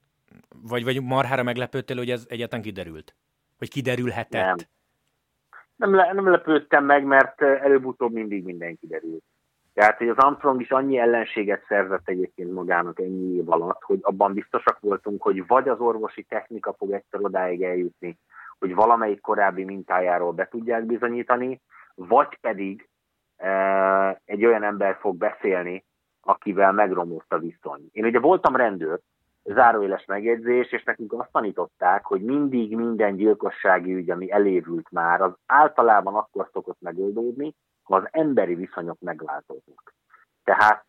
vagy, vagy marhára meglepődtél, hogy ez egyáltalán kiderült? Hogy kiderülhetett? Nem. Nem, le, nem lepődtem meg, mert előbb-utóbb mindig minden kiderült. Tehát, hogy az Armstrong is annyi ellenséget szerzett egyébként magának ennyi év alatt, hogy abban biztosak voltunk, hogy vagy az orvosi technika fog egyszer odáig eljutni, hogy valamelyik korábbi mintájáról be tudják bizonyítani, vagy pedig e, egy olyan ember fog beszélni, akivel megromlott a viszony. Én ugye voltam rendőr, záróéles megjegyzés, és nekünk azt tanították, hogy mindig minden gyilkossági ügy, ami elévült már, az általában akkor szokott megoldódni, ha az emberi viszonyok megváltoznak. Tehát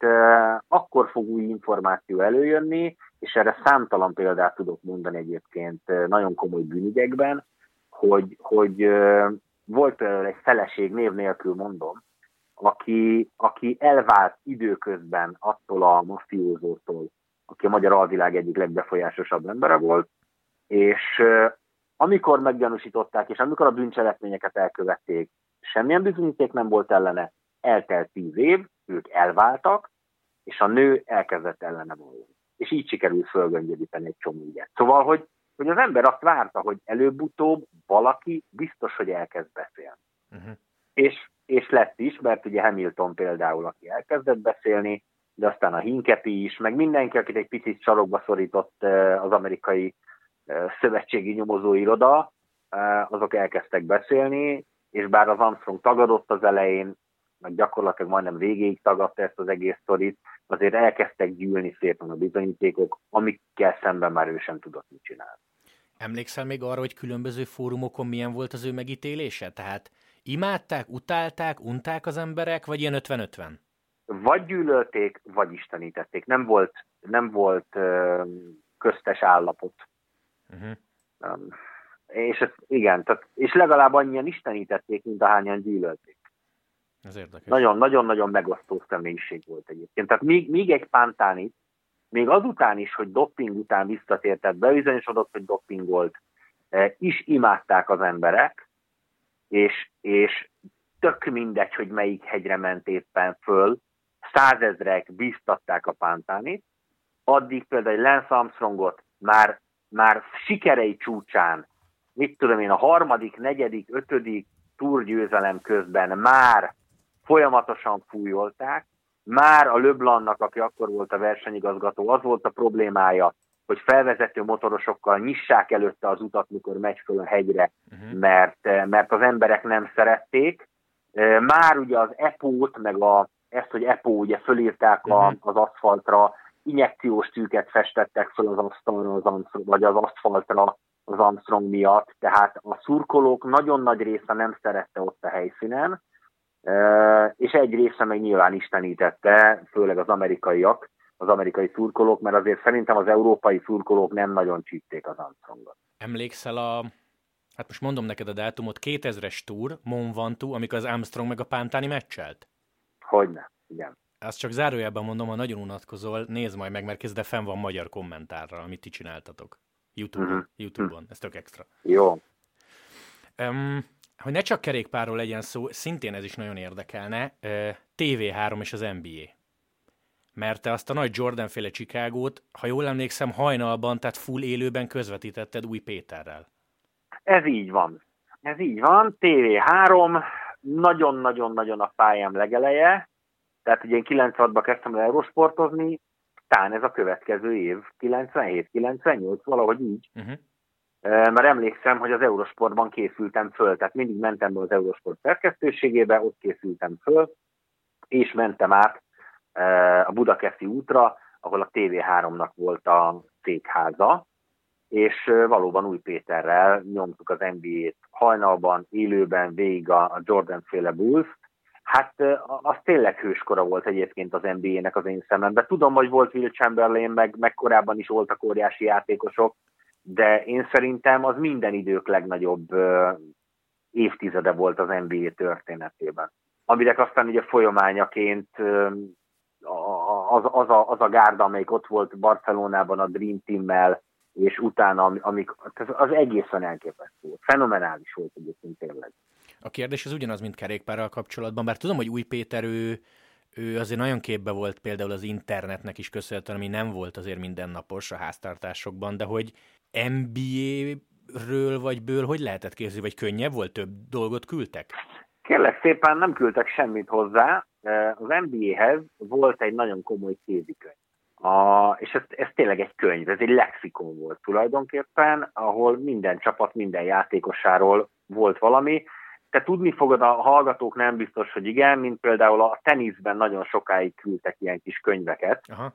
akkor fog új információ előjönni, és erre számtalan példát tudok mondani egyébként nagyon komoly bűnügyekben, hogy, hogy volt például egy feleség, név nélkül mondom, aki, aki elvált időközben attól a mafiózótól, aki a magyar alvilág egyik legbefolyásosabb embere volt, és amikor meggyanúsították, és amikor a bűncselekményeket elkövették, semmilyen bizonyíték nem volt ellene, eltelt tíz év, ők elváltak, és a nő elkezdett ellene volni. És így sikerült fölgöngyölíteni egy csomó ügyet. Szóval, hogy, hogy az ember azt várta, hogy előbb-utóbb valaki biztos, hogy elkezd beszélni. Uh-huh. És, és lett is, mert ugye Hamilton például, aki elkezdett beszélni, de aztán a Hinkepi is, meg mindenki, akit egy picit sarokba szorított az amerikai szövetségi nyomozóiroda, azok elkezdtek beszélni, és bár az Armstrong tagadott az elején, meg gyakorlatilag majdnem végéig tagadta ezt az egész sztorit, azért elkezdtek gyűlni szépen a bizonyítékok, amikkel szemben már ő sem tudott mit csinálni. Emlékszel még arra, hogy különböző fórumokon milyen volt az ő megítélése? Tehát imádták, utálták, unták az emberek, vagy ilyen 50-50? Vagy gyűlölték, vagy istenítették. Nem volt, nem volt ö, köztes állapot. Uh-huh. Um, és ez, igen, tehát, és legalább annyian istenítették, mint ahányan gyűlölték. Ez érdekes. Nagyon-nagyon megosztó személyiség volt egyébként. Tehát még, még egy pántánit, még azután is, hogy dopping után visszatért, tehát bebizonyosodott, hogy dopping volt, eh, is imádták az emberek, és, és tök mindegy, hogy melyik hegyre ment éppen föl, százezrek bíztatták a pántánit, addig például Lance Armstrongot már, már sikerei csúcsán, mit tudom én, a harmadik, negyedik, ötödik túrgyőzelem közben már folyamatosan fújolták, már a Löblannak, aki akkor volt a versenyigazgató, az volt a problémája, hogy felvezető motorosokkal nyissák előtte az utat, mikor megy föl a hegyre, uh-huh. mert, mert az emberek nem szerették. Már ugye az EPO-t, meg a, ezt, hogy EPO ugye fölírták a, mhm. az aszfaltra, injekciós tűket festettek föl az asztalra, az, vagy az aszfaltra az Armstrong miatt, tehát a szurkolók nagyon nagy része nem szerette ott a helyszínen, és egy része meg nyilván istenítette, főleg az amerikaiak, az amerikai szurkolók, mert azért szerintem az európai szurkolók nem nagyon csípték az Armstrongot. Emlékszel a, hát most mondom neked a dátumot, 2000-es túr, Mont Ventoux, amikor az Armstrong meg a Pántani meccselt? Hogyne, igen. Azt csak zárójelben mondom, ha nagyon unatkozol, nézd majd meg, mert kezdve fenn van magyar kommentárral, amit ti csináltatok. YouTube-on, uh-huh. YouTube-on. ez tök extra. Jó. Um, hogy ne csak kerékpárról legyen szó, szintén ez is nagyon érdekelne, TV3 és az NBA. Mert te azt a nagy Jordan-féle Csikágót, ha jól emlékszem, hajnalban, tehát full élőben közvetítetted új Péterrel. Ez így van. Ez így van. TV3, nagyon-nagyon-nagyon a pályám legeleje. Tehát ugye én 96-ban kezdtem el eurosportozni, talán ez a következő év, 97-98, valahogy így. Uh-huh mert emlékszem, hogy az Eurosportban készültem föl, tehát mindig mentem be az Eurosport szerkesztőségébe, ott készültem föl, és mentem át a Budakeszi útra, ahol a TV3-nak volt a székháza, és valóban Új Péterrel nyomtuk az NBA-t hajnalban, élőben, végig a Jordan-féle Bulls. Hát az tényleg hőskora volt egyébként az NBA-nek az én szememben. Tudom, hogy volt Will Chamberlain, meg, meg korábban is voltak óriási játékosok, de én szerintem az minden idők legnagyobb évtizede volt az NBA történetében. Aminek aztán ugye folyamányaként az, az, a, az a gárda, amelyik ott volt Barcelonában a Dream Team-mel, és utána, amik, az egészen elképesztő. Fenomenális volt egyébként tényleg. A kérdés az ugyanaz, mint kerékpárral kapcsolatban, bár tudom, hogy Új Péter ő, ő azért nagyon képbe volt például az internetnek is köszönhetően, ami nem volt azért mindennapos a háztartásokban, de hogy NBA-ről vagy ből hogy lehetett készülni, vagy könnyebb volt, több dolgot küldtek? Kérlek szépen nem küldtek semmit hozzá. Az NBA-hez volt egy nagyon komoly kézikönyv. A, és ez, ez tényleg egy könyv, ez egy lexikon volt tulajdonképpen, ahol minden csapat, minden játékosáról volt valami. Te tudni fogod, a hallgatók nem biztos, hogy igen, mint például a teniszben nagyon sokáig küldtek ilyen kis könyveket. Aha.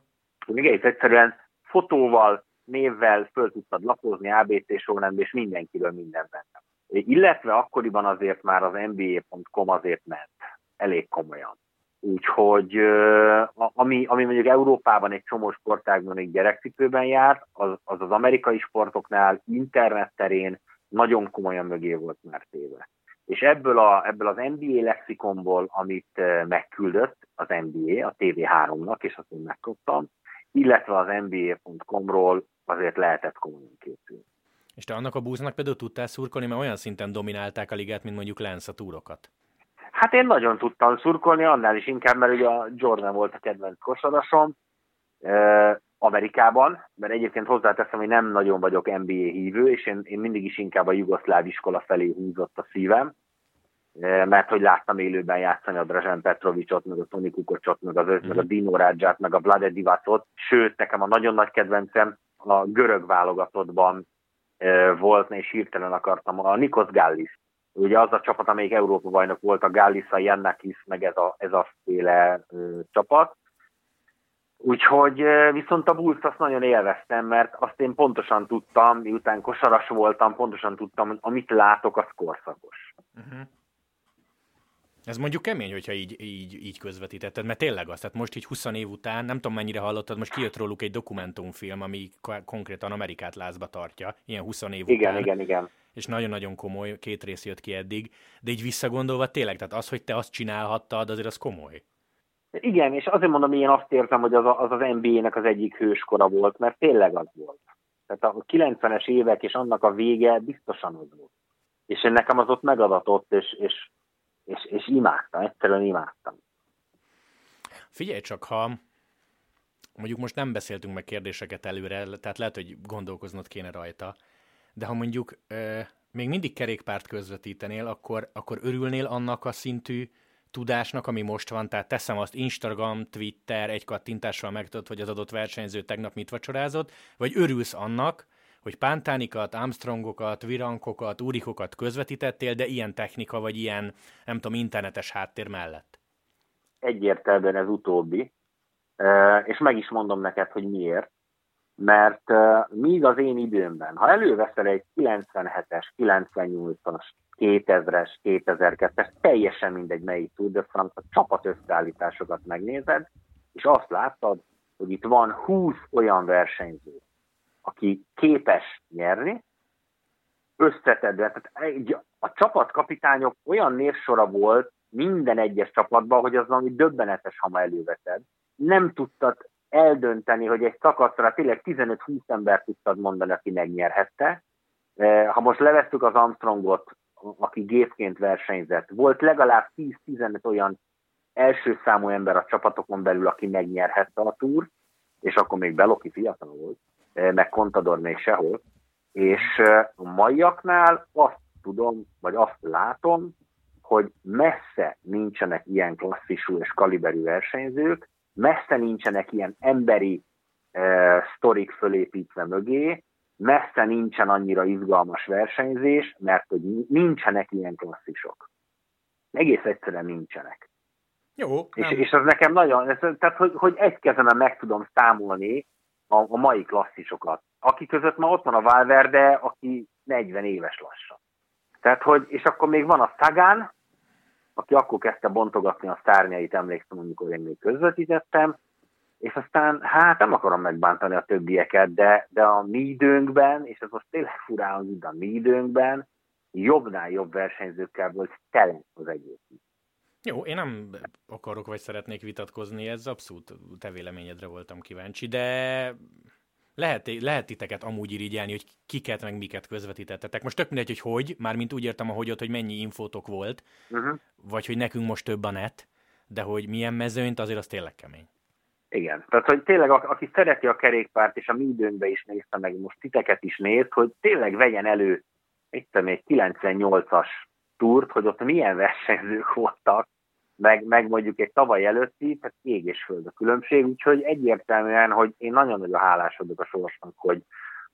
Még egész egyszerűen fotóval, névvel föl tudtad lapozni ABC sorrendben, és mindenkiről minden benne. Illetve akkoriban azért már az NBA.com azért ment, elég komolyan. Úgyhogy ami, ami mondjuk Európában egy csomó sportágban egy gyerekcipőben jár, az, az az amerikai sportoknál internet terén nagyon komolyan mögé volt már téve. És ebből, a, ebből az NBA lexikonból, amit megküldött az NBA, a TV3-nak, és azt én megkaptam, illetve az NBA.com-ról azért lehetett komolyan készülni. És te annak a búznak például tudtál szurkolni, mert olyan szinten dominálták a ligát, mint mondjuk Lens a túrokat. Hát én nagyon tudtam szurkolni, annál is inkább, mert ugye a Jordan volt a kedvenc kosarasom eh, Amerikában, mert egyébként hozzáteszem, hogy nem nagyon vagyok NBA hívő, és én, én mindig is inkább a jugoszláv iskola felé húzott a szívem, eh, mert hogy láttam élőben játszani a Drazen Petrovicsot, meg a Toni Kukocsot, meg, az, mm. meg a mhm. Dino Raját, meg a Vlade Divacot, sőt, nekem a nagyon nagy kedvencem a görög válogatottban eh, volt, és hirtelen akartam a Nikos Gallis Ugye az a csapat, amelyik Európa bajnok volt, a Gallisa, Jannakis, meg ez a, ez a féle ö, csapat. Úgyhogy viszont a bulls azt nagyon élveztem, mert azt én pontosan tudtam, miután kosaras voltam, pontosan tudtam, hogy amit látok, az korszakos. Uh-huh. Ez mondjuk kemény, hogyha így, így, így közvetítetted, mert tényleg az, tehát most így 20 év után, nem tudom mennyire hallottad, most kijött róluk egy dokumentumfilm, ami konkrétan Amerikát lázba tartja, ilyen 20 év igen, után. Igen, igen, igen és nagyon-nagyon komoly, két rész jött ki eddig, de így visszagondolva tényleg, tehát az, hogy te azt csinálhattad, azért az komoly. Igen, és azért mondom, én azt érzem, hogy az az, az NBA-nek az egyik hőskora volt, mert tényleg az volt. Tehát a 90-es évek és annak a vége biztosan az volt. És én nekem az ott megadatott, és, és, és, és imádtam, egyszerűen imádtam. Figyelj csak, ha mondjuk most nem beszéltünk meg kérdéseket előre, tehát lehet, hogy gondolkoznod kéne rajta, de ha mondjuk ö, még mindig kerékpárt közvetítenél, akkor, akkor örülnél annak a szintű tudásnak, ami most van, tehát teszem azt Instagram, Twitter, egy kattintással megtudod, hogy az adott versenyző tegnap mit vacsorázott, vagy örülsz annak, hogy pántánikat, Armstrongokat, virankokat, úrikokat közvetítettél, de ilyen technika, vagy ilyen, nem tudom, internetes háttér mellett? Egyértelműen ez utóbbi, és meg is mondom neked, hogy miért mert uh, míg az én időmben, ha előveszel egy 97-es, 98-as, 2000-es, 2002-es, teljesen mindegy melyik Tour de France, a csapat összeállításokat megnézed, és azt láttad, hogy itt van 20 olyan versenyző, aki képes nyerni, összetedve, tehát egy, a csapatkapitányok olyan névsora volt minden egyes csapatban, hogy az valami döbbenetes, ha ma előveszed. Nem tudtad eldönteni, hogy egy szakaszra tényleg 15-20 ember tudtad mondani, aki megnyerhette. E, ha most levesszük az Armstrongot, aki gépként versenyzett, volt legalább 10-15 olyan első számú ember a csapatokon belül, aki megnyerhette a túr, és akkor még Beloki fiatal volt, e, meg Contador még sehol, és e, a maiaknál azt tudom, vagy azt látom, hogy messze nincsenek ilyen klasszisú és kaliberű versenyzők, messze nincsenek ilyen emberi uh, sztorik fölépítve mögé, messze nincsen annyira izgalmas versenyzés, mert hogy nincsenek ilyen klasszisok. Egész egyszerűen nincsenek. Jó. És, és az nekem nagyon, ez, tehát hogy, hogy egy kezemen meg tudom számolni a, a mai klasszisokat. Aki között ma ott van a Valverde, aki 40 éves lassan. Tehát, hogy, és akkor még van a Sagan, aki akkor kezdte bontogatni a szárnyait, emlékszem, amikor én még közvetítettem, és aztán, hát nem akarom megbántani a többieket, de, de a mi időnkben, és ez most tényleg furán az a mi időnkben, jobbnál jobb versenyzőkkel volt tele az egész. Jó, én nem akarok vagy szeretnék vitatkozni, ez abszolút te véleményedre voltam kíváncsi, de lehet, lehet titeket amúgy irigyelni, hogy kiket meg miket közvetítettetek. Most tök mindegy, hogy hogy, mármint úgy értem a hogyot, hogy mennyi infótok volt, uh-huh. vagy hogy nekünk most több a net, de hogy milyen mezőnyt, azért az tényleg kemény. Igen, tehát hogy tényleg aki szereti a kerékpárt, és a mi időnkben is nézte meg, most titeket is néz, hogy tényleg vegyen elő, egy 98-as túrt, hogy ott milyen versenyzők voltak, meg, meg mondjuk egy tavaly előtti, tehát ég és föld a különbség, úgyhogy egyértelműen, hogy én nagyon nagyon hálás vagyok a sorsnak, hogy,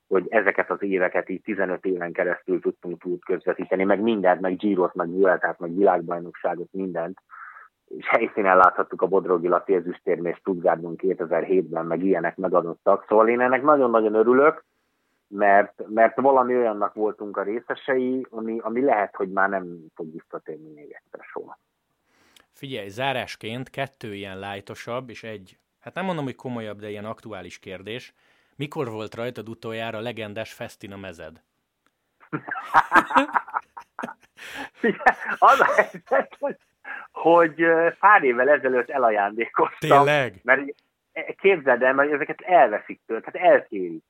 hogy ezeket az éveket így 15 éven keresztül tudtunk túl közvetíteni, meg mindent, meg Girot, meg Vueltát, meg világbajnokságot, mindent. És helyszínen láthattuk a Bodrogi Laci ezüstérmés Stuttgartban 2007-ben, meg ilyenek megadottak. Szóval én ennek nagyon-nagyon örülök, mert, mert valami olyannak voltunk a részesei, ami, ami lehet, hogy már nem fog visszatérni még egyszer soha. Figyelj, zárásként kettő ilyen lájtosabb, és egy, hát nem mondom, hogy komolyabb, de ilyen aktuális kérdés. Mikor volt rajtad utoljára a legendás Festina mezed? az a helyzet, hogy, hogy pár évvel ezelőtt elajándékoztam. Tényleg? Mert képzeld el, mert ezeket elveszik tőle, tehát elkérik.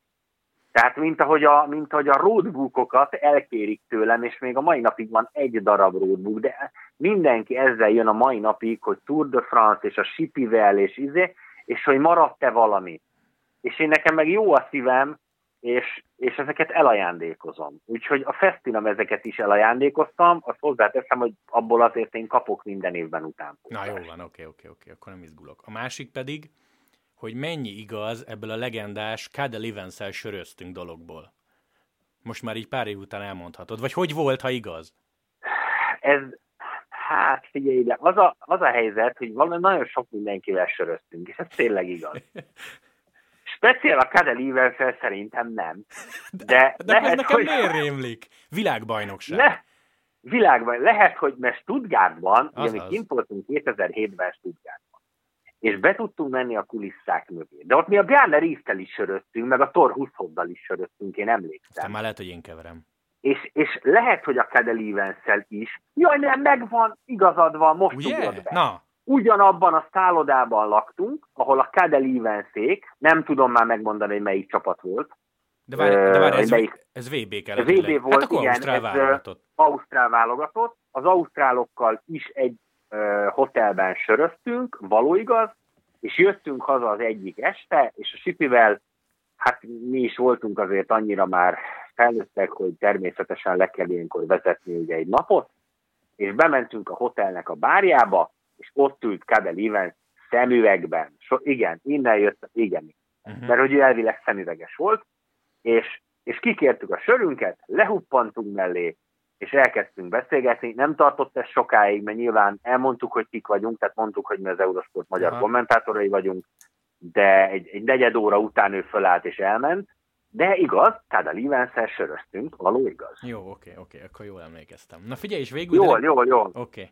Tehát mint ahogy a, mint ahogy a roadbookokat elkérik tőlem, és még a mai napig van egy darab roadbook, de mindenki ezzel jön a mai napig, hogy Tour de France, és a Sipivel, és izé, és hogy maradt-e valami. És én nekem meg jó a szívem, és, és ezeket elajándékozom. Úgyhogy a Festinam ezeket is elajándékoztam, azt hozzáteszem, hogy abból azért én kapok minden évben után. Na jó van, oké, oké, oké, akkor nem izgulok. A másik pedig, hogy mennyi igaz ebből a legendás Cadel evans söröztünk dologból. Most már így pár év után elmondhatod. Vagy hogy volt, ha igaz? Ez, hát figyelj ide, az a, az a helyzet, hogy valami nagyon sok mindenkivel söröztünk, és ez tényleg igaz. Speciál a Cadel evans szerintem nem. De, de, de lehet, nekem hogy... miért rémlik? Világbajnokság. Ne, világban. Lehet, hogy mert Stuttgartban, ugye mi kint voltunk 2007-ben Stuttgart és be tudtunk menni a kulisszák mögé. De ott mi a Bjarne Riestel is söröztünk, meg a Thor Hushovdal is söröztünk, én emlékszem. Aztán már lehet, hogy én keverem. És, és lehet, hogy a Kedel evans is. Jaj, nem, megvan, igazad van, most Ugye? be. Na. Ugyanabban a szállodában laktunk, ahol a Kedel Evansék, nem tudom már megmondani, hogy melyik csapat volt. De várj, de várj ez, melyik, ez VB kellett. VB volt, hát igen, Ausztrál válogatott. Ausztrál válogatott. Az ausztrálokkal is egy hotelben söröztünk, való igaz, és jöttünk haza az egyik este, és a Sipivel, hát mi is voltunk azért annyira már felnőttek, hogy természetesen le kell ilyenkor vezetni ugye egy napot, és bementünk a hotelnek a bárjába, és ott ült Kadel Evans szemüvegben. So, igen, innen jött, igen, uh-huh. mert hogy elvileg szemüveges volt, és, és kikértük a sörünket, lehuppantunk mellé, és elkezdtünk beszélgetni. Nem tartott ez sokáig, mert nyilván elmondtuk, hogy kik vagyunk, tehát mondtuk, hogy mi az Eurosport magyar Aha. kommentátorai vagyunk, de egy, egy negyed óra után ő fölállt és elment, de igaz, tehát a Livenszel söröztünk, való igaz. Jó, oké, oké, akkor jól emlékeztem. Na figyelj, és végül... Jól, de... jól, jól. Oké.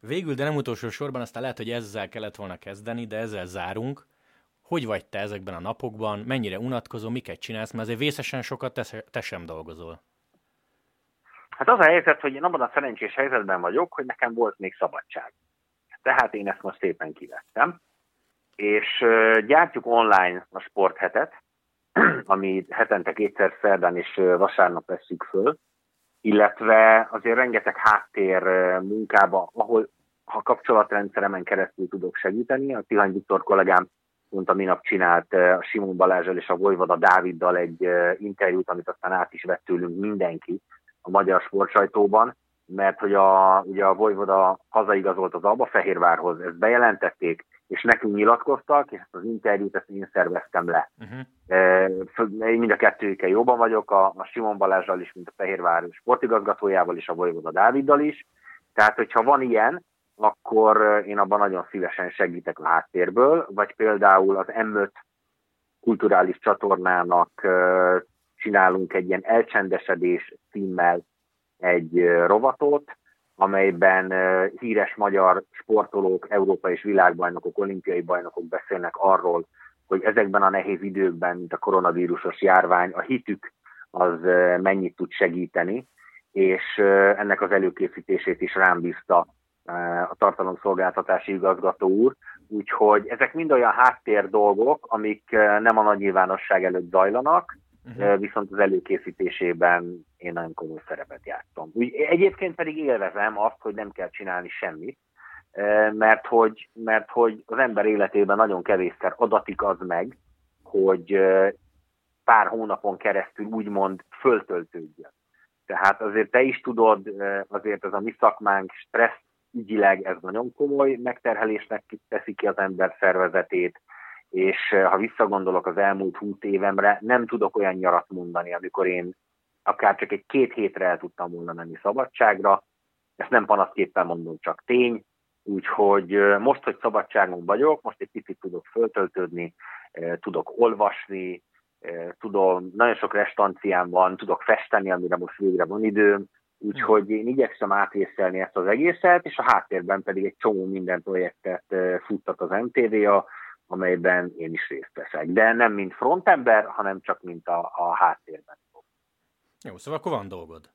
Végül, de nem utolsó sorban, aztán lehet, hogy ezzel kellett volna kezdeni, de ezzel zárunk. Hogy vagy te ezekben a napokban? Mennyire unatkozol? Miket csinálsz? Mert azért vészesen sokat te, te sem dolgozol. Hát az a helyzet, hogy én abban a szerencsés helyzetben vagyok, hogy nekem volt még szabadság. Tehát én ezt most szépen kivettem, és gyártjuk online a sporthetet, ami hetente kétszer szerdán és vasárnap veszük föl, illetve azért rengeteg háttér munkába, ahol ha kapcsolatrendszeremen keresztül tudok segíteni. A Tihany Viktor kollégám mondta, minap csinált a Simon Balázsal és a Vojvoda Dáviddal egy interjút, amit aztán át is vett tőlünk mindenki, a magyar sportsajtóban, mert hogy a, ugye a Vojvoda hazaigazolt az Alba Fehérvárhoz, ezt bejelentették, és nekünk nyilatkoztak, és ezt az interjút ezt én szerveztem le. Uh-huh. Én mind a kettőjükkel jóban vagyok, a, a Simon Balázsral is, mint a Fehérvár sportigazgatójával is, a Vojvoda Dáviddal is. Tehát, hogyha van ilyen, akkor én abban nagyon szívesen segítek a háttérből, vagy például az M5 kulturális csatornának csinálunk egy ilyen elcsendesedés címmel egy rovatot, amelyben híres magyar sportolók, európai és világbajnokok, olimpiai bajnokok beszélnek arról, hogy ezekben a nehéz időkben, mint a koronavírusos járvány, a hitük az mennyit tud segíteni, és ennek az előkészítését is rám bízta a tartalomszolgáltatási igazgató úr, úgyhogy ezek mind olyan háttér dolgok, amik nem a nagy nyilvánosság előtt zajlanak, uh-huh. viszont az előkészítésében én nagyon komoly szerepet játszom. Úgy, egyébként pedig élvezem azt, hogy nem kell csinálni semmit, mert hogy, mert hogy az ember életében nagyon kevésszer adatik az meg, hogy pár hónapon keresztül úgymond föltöltődjön. Tehát azért te is tudod, azért ez a mi szakmánk stressz ügyileg ez nagyon komoly megterhelésnek teszi ki az ember szervezetét, és ha visszagondolok az elmúlt húsz évemre, nem tudok olyan nyarat mondani, amikor én akár csak egy két hétre el tudtam volna menni szabadságra, ezt nem panaszképpen mondom, csak tény, úgyhogy most, hogy szabadságon vagyok, most egy picit tudok föltöltődni, tudok olvasni, tudom, nagyon sok restanciám van, tudok festeni, amire most végre van időm, Úgyhogy én igyekszem átvészelni ezt az egészet, és a háttérben pedig egy csomó minden projektet futtat az MTV-a, amelyben én is részt veszek. De nem mint frontember, hanem csak mint a, a háttérben. Jó, szóval akkor van dolgod.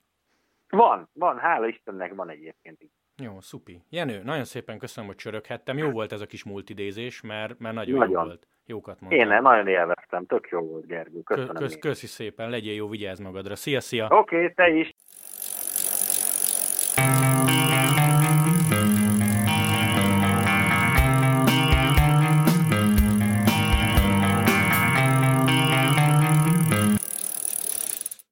Van, van, hála Istennek van egyébként. Jó, szupi. Jenő, nagyon szépen köszönöm, hogy csöröghettem. Jó volt ez a kis multidézés, mert, mert nagyon, nagyon. jó volt. Jókat mondtam. Én nem, nagyon élveztem. Tök jó volt, Gergő. Köszönöm. Kösz, köszi szépen, legyél jó, vigyázz magadra. Szia, szia! Oké, okay, te is.